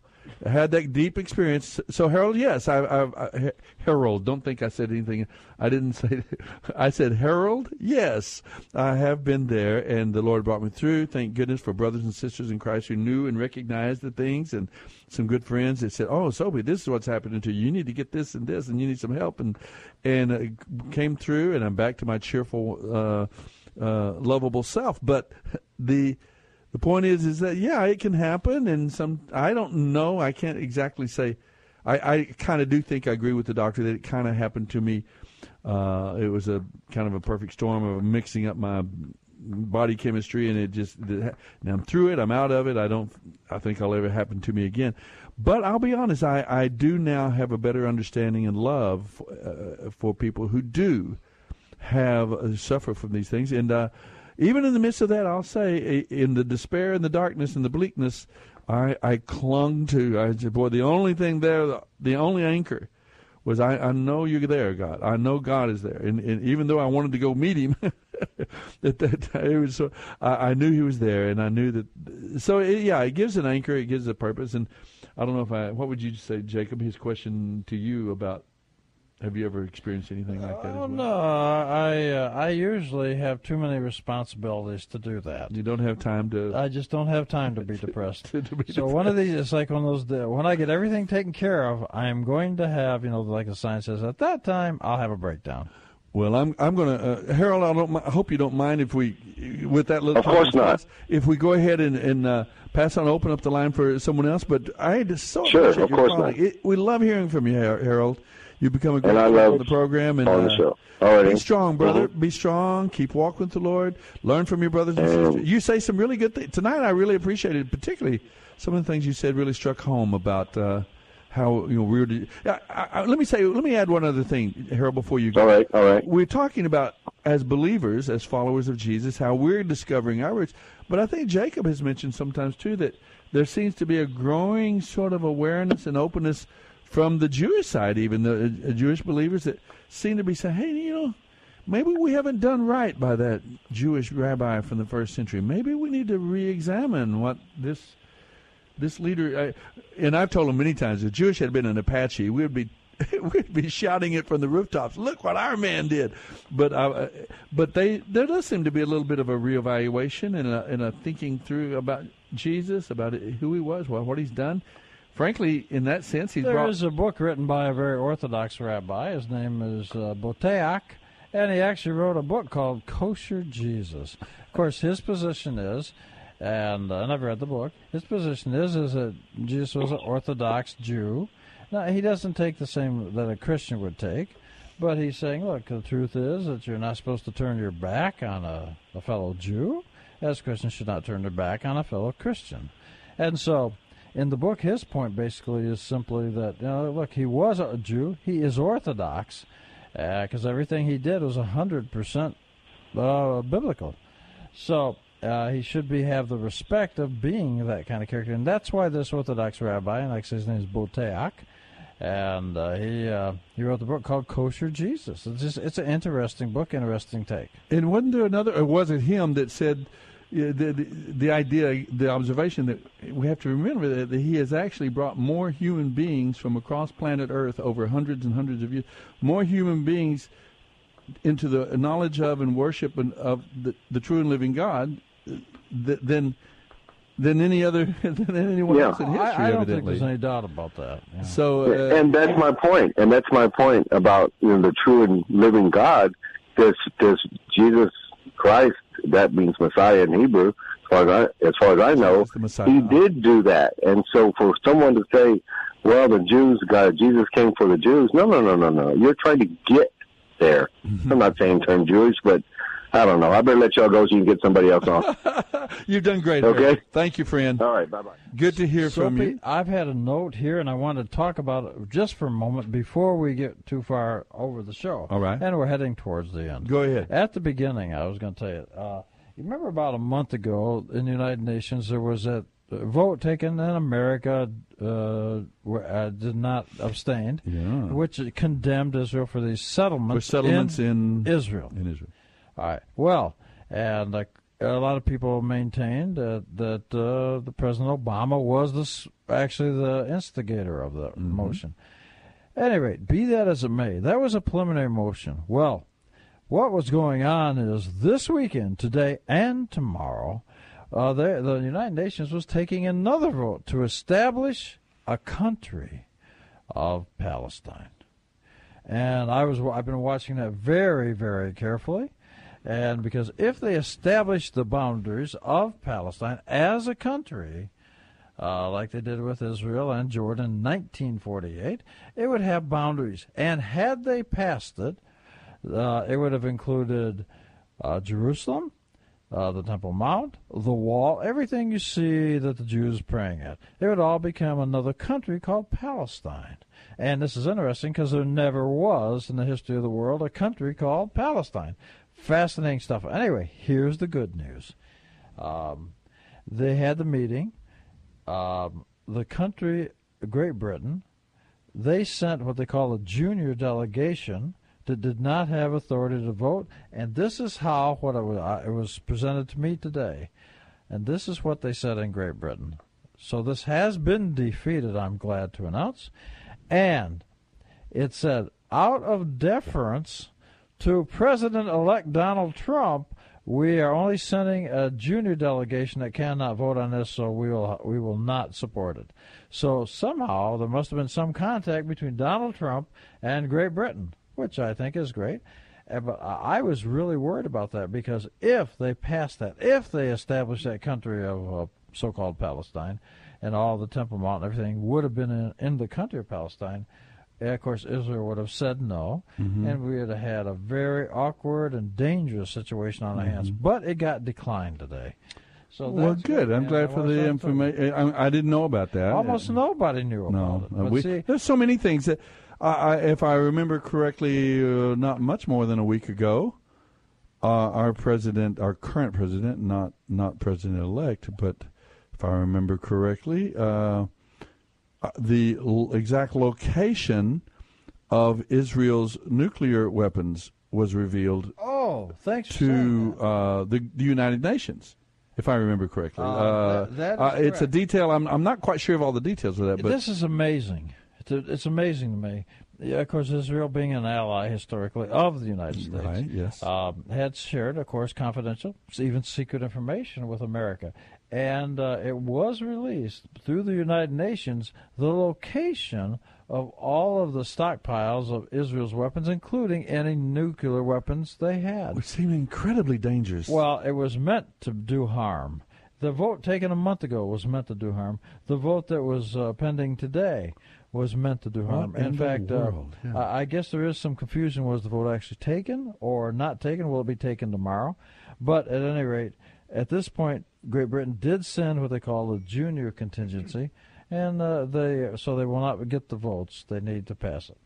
had that deep experience. So Harold, yes, I, I, I Harold. Don't think I said anything. I didn't say. [laughs] I said Harold. Yes, I have been there, and the Lord brought me through. Thank goodness for brothers and sisters in Christ who knew and recognized the things, and some good friends that said, "Oh, Soapy, this is what's happening to you. You need to get this and this, and you need some help." And and uh, came through, and I'm back to my cheerful, uh, uh, lovable self. But the the point is, is that yeah, it can happen, and some I don't know. I can't exactly say. I, I kind of do think I agree with the doctor that it kind of happened to me. Uh, it was a kind of a perfect storm of mixing up my body chemistry, and it just now I'm through it. I'm out of it. I don't. I think I'll ever happen to me again. But I'll be honest. I I do now have a better understanding and love uh, for people who do have uh, suffer from these things, and. Uh, even in the midst of that, I'll say, in the despair and the darkness and the bleakness, I, I clung to. I said, "Boy, the only thing there, the, only anchor, was I, I know you're there, God. I know God is there, and, and even though I wanted to go meet Him, [laughs] that that it was so, I, I knew He was there, and I knew that. So it, yeah, it gives an anchor, it gives a purpose, and I don't know if I. What would you say, Jacob? His question to you about have you ever experienced anything like that? Oh well? no, I uh, I usually have too many responsibilities to do that. You don't have time to. I just don't have time to be [laughs] depressed. to be so one of these, it's like one of those. When I get everything taken care of, I am going to have, you know, like the sign says, at that time I'll have a breakdown. Well, I'm I'm going to uh, Harold. I don't. I hope you don't mind if we, with that little. Of course time not. pass, If we go ahead and and uh, pass on, open up the line for someone else. But I just so Sure, appreciate of your course calling. not. It, we love hearing from you, Harold. You become a great And I love on the program and on the uh, show. Alrighty. Be strong, brother. Mhm. Be strong. Keep walking with the Lord. Learn from your brothers and And- sisters. You say some really good things tonight. I really appreciated, particularly some of the things you said really struck home about uh, how you know we're. I, I, let me say. Let me add one other thing, Harold. Before you go. All right. All right. We're talking about as believers, as followers of Jesus, how we're discovering our roots. But I think Jacob has mentioned sometimes too that there seems to be a growing sort of awareness and openness from the Jewish side, even the uh, Jewish believers that seem to be saying, "Hey, you know." Maybe we haven't done right by that Jewish rabbi from the first century. Maybe we need to re-examine what this this leader. I, and I've told him many times, if Jewish had been an Apache, we'd be [laughs] we'd be shouting it from the rooftops. Look what our man did. But uh, but they there does seem to be a little bit of a reevaluation and a, and a thinking through about Jesus, about who he was, what he's done. Frankly, in that sense, he's There brought. is a book written by a very Orthodox rabbi. His name is uh, Boteach, and he actually wrote a book called Kosher Jesus. Of course, his position is, and uh, I've read the book. His position is is that Jesus was an Orthodox Jew. Now he doesn't take the same that a Christian would take, but he's saying, look, the truth is that you're not supposed to turn your back on a, a fellow Jew, as Christians should not turn their back on a fellow Christian, and so in the book, his point basically is simply that you know, look, he was a Jew, he is Orthodox, because everything he did was hundred percent uh, biblical. So uh, he should be have the respect of being that kind of character, and that's why this Orthodox rabbi, and like I say, his name is Boteach, and uh, he uh, he wrote the book called Kosher Jesus. It's just it's an interesting book, interesting take. And wasn't there another, or was it him that said uh, the, the the idea, the observation that we have to remember that, that he has actually brought more human beings from across planet Earth over hundreds and hundreds of years, more human beings into the knowledge of and worship of the, the true and living God uh, than than any other [laughs] than anyone Yeah. else in history. I, I don't think there's any doubt about that. yeah. So uh, and that's my point. And that's my point about you know the true and living God. Does does Jesus Christ? That means Messiah in Hebrew. As far as I, as far as I know, he did do that. And so for someone to say, "Well, the Jews, God, Jesus came for the Jews," no, no, no, no, no. You're trying to get there. Mm-hmm. I'm not saying turn Jewish, but I don't know. I better let y'all go so you can get somebody else on. [laughs] You've done great. Okay. Harold. Thank you, friend. All right. Bye bye. Good to hear from Soapy, you. I've had a note here, and I want to talk about it just for a moment before we get too far over the show. All right. And we're heading towards the end. Go ahead. At the beginning, I was going to tell you. Uh, you remember about a month ago in the United Nations there was a vote taken in America uh, where uh, did not abstain, Yeah. which condemned Israel for these settlements For settlements in, Israel. In Israel. All right. Well, and uh, a lot of people maintained that that uh, the President Obama was this actually the instigator of the motion. At any rate, be that as it may, that was a preliminary motion. Well, what was going on is this weekend, today and tomorrow, uh, the, the United Nations was taking another vote to establish a country of Palestine. And I was I've been watching that very very carefully, and because if they establish the boundaries of Palestine as a country, uh, like they did with Israel and Jordan in 1948, it would have boundaries. And had they passed it, uh, it would have included uh, Jerusalem, uh, the Temple Mount, the Wall, everything you see that the Jews praying at. It would all become another country called Palestine. And this is interesting because there never was in the history of the world a country called Palestine. Fascinating stuff. Anyway, here's the good news. Um, they had the meeting. Um, the country, Great Britain, they sent what they call a junior delegation that did not have authority to vote. And this is how what it was, uh, it was presented to me today. And this is what they said in Great Britain. So this has been defeated, I'm glad to announce. And it said, out of deference to President elect Donald Trump, we are only sending a junior delegation that cannot vote on this, so we will we will not support it. So somehow there must have been some contact between Donald Trump and Great Britain, which I think is great. Uh, But I was really worried about that because if they passed that, if they established that country of uh, so-called Palestine, and all the Temple Mount and everything would have been in, in the country of Palestine, of course Israel would have said no, Mhm. and we would have had a very awkward and dangerous situation on our hands. But it got declined today. So well, good. I'm glad for the information. I, I, didn't know about that. Almost nobody knew no, it. we, see, there's so many things that, I, if I remember correctly, uh, not much more than a week ago, uh, our president, our current president, not not president elect, but if I remember correctly, uh, uh the l- exact location of Israel's nuclear weapons was revealed. Oh, thanks to uh, the, the United Nations, if I remember correctly. Uh, uh, that, that uh, it's a detail. I'm I'm not quite sure of all the details of that, but this is amazing. It's, a, it's amazing to me. Yeah, of course, Israel being an ally historically of the United States, right? Yes, um, had shared, of course, confidential, even secret information with America, and uh, it was released through the United Nations the location of all of the stockpiles of Israel's weapons, including any nuclear weapons they had. Which seemed incredibly dangerous. Well, it was meant to do harm. The vote taken a month ago was meant to do harm. The vote that was uh, pending today was meant to do harm. What in, in fact, uh, yeah. I guess there is some confusion. Was the vote actually taken or not taken? Will it be taken tomorrow? But at any rate, at this point, Great Britain did send what they call a junior contingency and uh, they so they will not get the votes they need to pass it.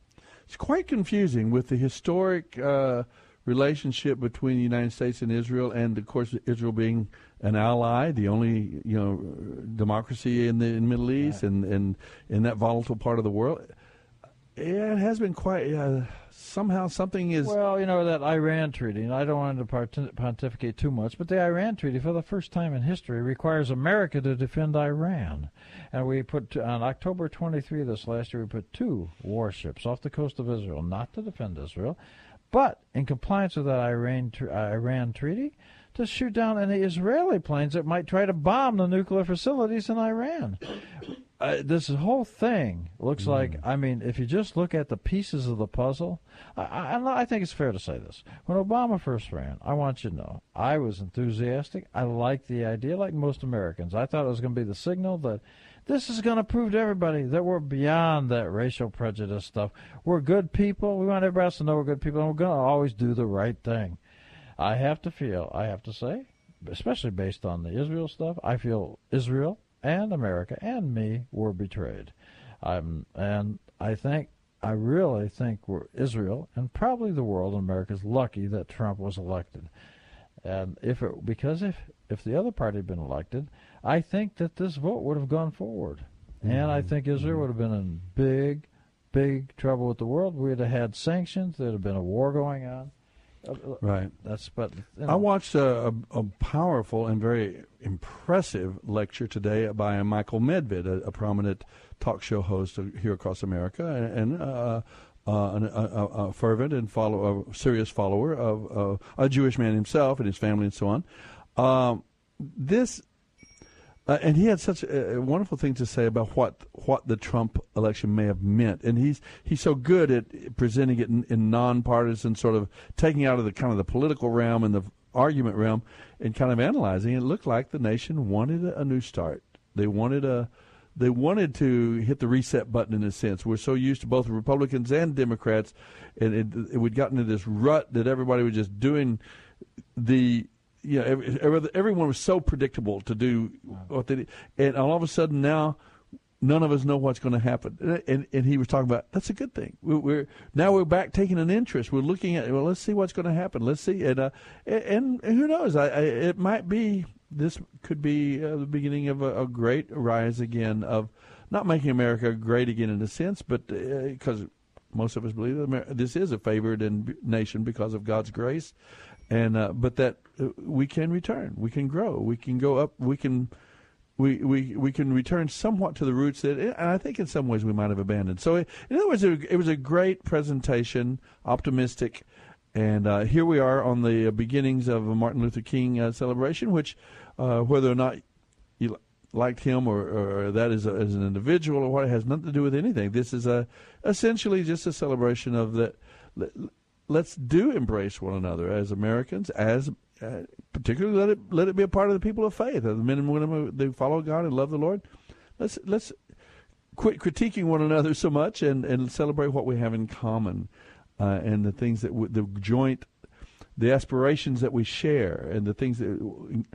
It's quite confusing with the historic uh, relationship between the United States and Israel, and of course Israel being an ally, the only you know democracy in the, in Middle East, right. and, and in that volatile part of the world. It has been quite. Uh, somehow something is. Well, you know that Iran treaty, and I don't want to pontificate too much, but the Iran treaty, for the first time in history, requires America to defend Iran. And we put on October 23 this last year, we put two warships off the coast of Israel, not to defend Israel, but in compliance with that Iran uh, Iran treaty, to shoot down any Israeli planes that might try to bomb the nuclear facilities in Iran. Uh, this whole thing looks mm. like, I mean, if you just look at the pieces of the puzzle, I, I, I, think it's fair to say this. When Obama first ran, I want you to know, I was enthusiastic. I liked the idea, like most Americans. I thought it was going to be the signal that this is going to prove to everybody that we're beyond that racial prejudice stuff. We're good people. We want everybody else to know we're good people, and we're going to always do the right thing. I have to feel, I have to say, especially based on the Israel stuff, I feel Israel and America and me were betrayed. Um, and I think, I really think we're Israel and probably the world and America is lucky that Trump was elected. And if it, because if, if the other party had been elected, I think that this vote would have gone forward. Mm-hmm. And I think Israel would have been in big, big trouble with the world. We'd have had sanctions. There'd have been a war going on. Right. That's but you know. I watched a, a, powerful and very impressive lecture today by Michael Medved, a, a prominent talk show host here across America, and, and uh, uh, an, a, a, fervent and follow, a serious follower of uh, a Jewish man himself and his family and so on. Um, this uh, and he had such a, wonderful thing to say about what what the Trump election may have meant, and he's he's so good at presenting it in, in nonpartisan sort of taking out of the kind of the political realm and the argument realm, and kind of analyzing. It looked like the nation wanted a, a new start. They wanted a they wanted to hit the reset button in a sense. We're so used to both Republicans and Democrats, and it, it, we'd gotten into this rut that everybody was just doing the you know, every, everyone was so predictable to do what they did, and all of a sudden now, none of us know what's going to happen. And and he was talking about that's a good thing. We're, now we're back taking an interest. We're looking at well, let's see what's going to happen. Let's see, and uh, and, and who knows? I, I, it might be this could be uh, the beginning of a, a, great rise again of not making America great again in a sense, but because. Uh, most of us believe that this is a favored nation because of God's grace, and uh, but that uh, we can return, we can grow, we can go up, we can. We, we, we can return somewhat to the roots that, and I think in some ways we might have abandoned. So, in other words, it, was a great presentation, optimistic, and uh, here we are on the beginnings of a Martin Luther King uh, celebration, which, uh, whether or not you liked him or, or that as, a, as an individual or what, it has nothing to do with anything. This is a essentially just a celebration of that let's do embrace one another as Americans, as uh, particularly let it let it be a part of the people of faith, the men and women who they follow God and love the Lord. Let's let's quit critiquing one another so much and, and celebrate what we have in common uh, and the things that w- the joint the aspirations that we share and the things that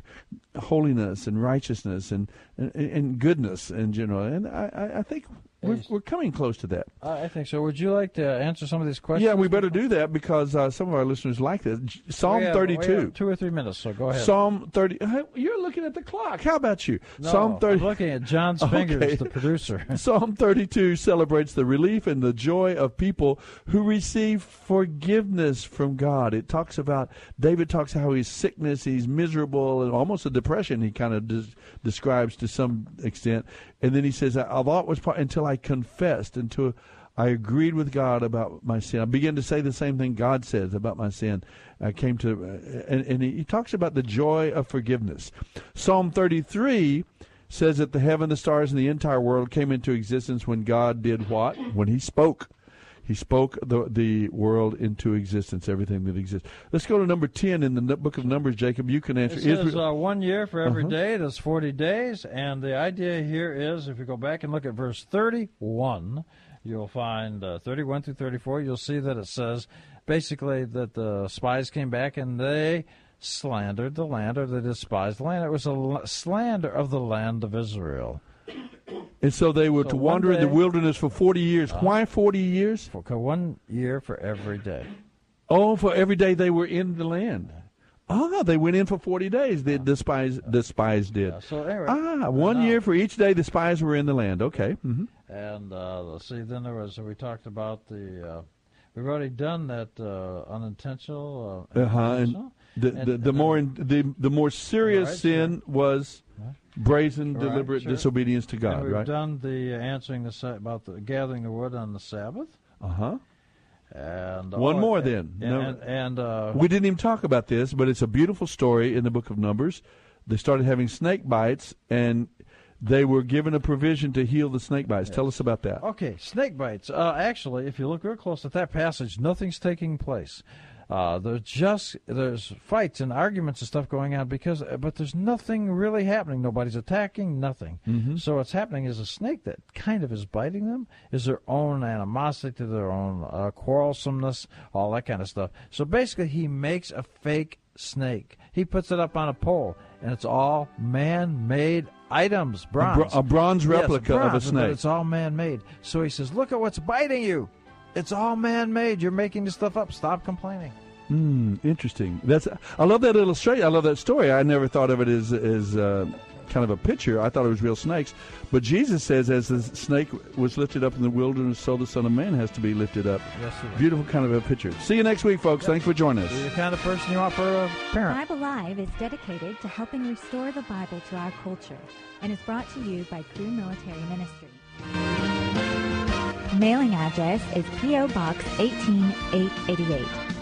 holiness and righteousness and and, and goodness in general. And I, I think we're, we're coming close to that. I think so. Would you like to answer some of these questions? Yeah, we better do that because uh, some of our listeners like this. Psalm have- 32. we have two or three minutes, so go ahead. Psalm 30. You're looking at the clock. How about you? No, Psalm 30. I'm looking at John's [laughs] fingers, Okay. the producer. [laughs] Psalm 32 celebrates the relief and the joy of people who receive forgiveness from God. It talks about, David talks how he's sickness, he's miserable, and almost a depression he kind of des- describes to some extent. And then he says, I thought was part, until I confessed, until I agreed with God about my sin. I began to say the same thing God says about my sin. I came to, uh, and, and he talks about the joy of forgiveness. Psalm 33 says that the heaven, the stars, and the entire world came into existence when God did what? When He spoke. He spoke the the world into existence, everything that exists. Let's go to number ten in the book of Numbers. Jacob, you can answer. It says Israel- uh, one year for every Uh-huh. day. That's 40 days. And the idea here is if you go back and look at verse 31, you'll find uh, 31 through 34, you'll see that it says basically that the spies came back and they slandered the land or they despised the land. It was a slander of the land of Israel. And so they were So to wander in the wilderness for forty years. Why forty years? For one year for every day. Oh, for every day they were in the land. Oh, they went in for forty days. The, the spies, the spies did. So anyway, ah, one year for each day the spies were in the land. Okay. hmm And uh, let's see, then there was we talked about the uh, we've already done that uh, unintentional. Uh, Uh-huh. And the, And- the, the then- more in, the the more serious Right, sin was brazen, Right, deliberate sure. disobedience to And God. we've Right. done the uh, answering the sa- about the gathering the wood on the Sabbath. Uh huh. And One oh, more and- then. And, No- and, and, uh, we didn't even talk about this, but it's a beautiful story in the book of Numbers. They started having snake bites, and they were given a provision to heal the snake bites. Tell us about that. Okay, snake bites. Uh, actually, if you look real close at that passage, nothing's taking place. Uh, there's just there's fights and arguments and stuff going on because, but there's nothing really happening. Nobody's attacking. Nothing. Mhm. So what's happening is a snake that kind of is biting them is their own animosity, to their own uh, quarrelsomeness, all that kind of stuff. So basically, he makes a fake snake. He puts it up on a pole, and it's all man-made items, bronze, a bronze Yes, replica of a bronze, but snake. It's all man-made. So he says, "Look at what's biting you. It's all man-made. You're making this stuff up. Stop complaining." Hmm, interesting. That's I love that illustration. I love that story. I never thought of it as as uh, kind of a picture. I thought it was real snakes. But Jesus says, as the snake was lifted up in the wilderness, so the Son of Man has to be lifted up. Yes, sir. Beautiful kind of a picture. See you next week, folks. Thanks for joining us. You're the kind of person you want for a parent. Bible Live is dedicated to helping restore the Bible to our culture and is brought to you by Crew Military Ministry. Mailing address is P.O. Box 18888.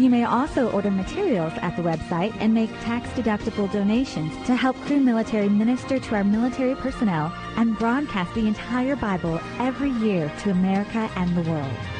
You may also order materials at the website and make tax-deductible donations to help Crew Military minister to our military personnel and broadcast the entire Bible every year to America and the world.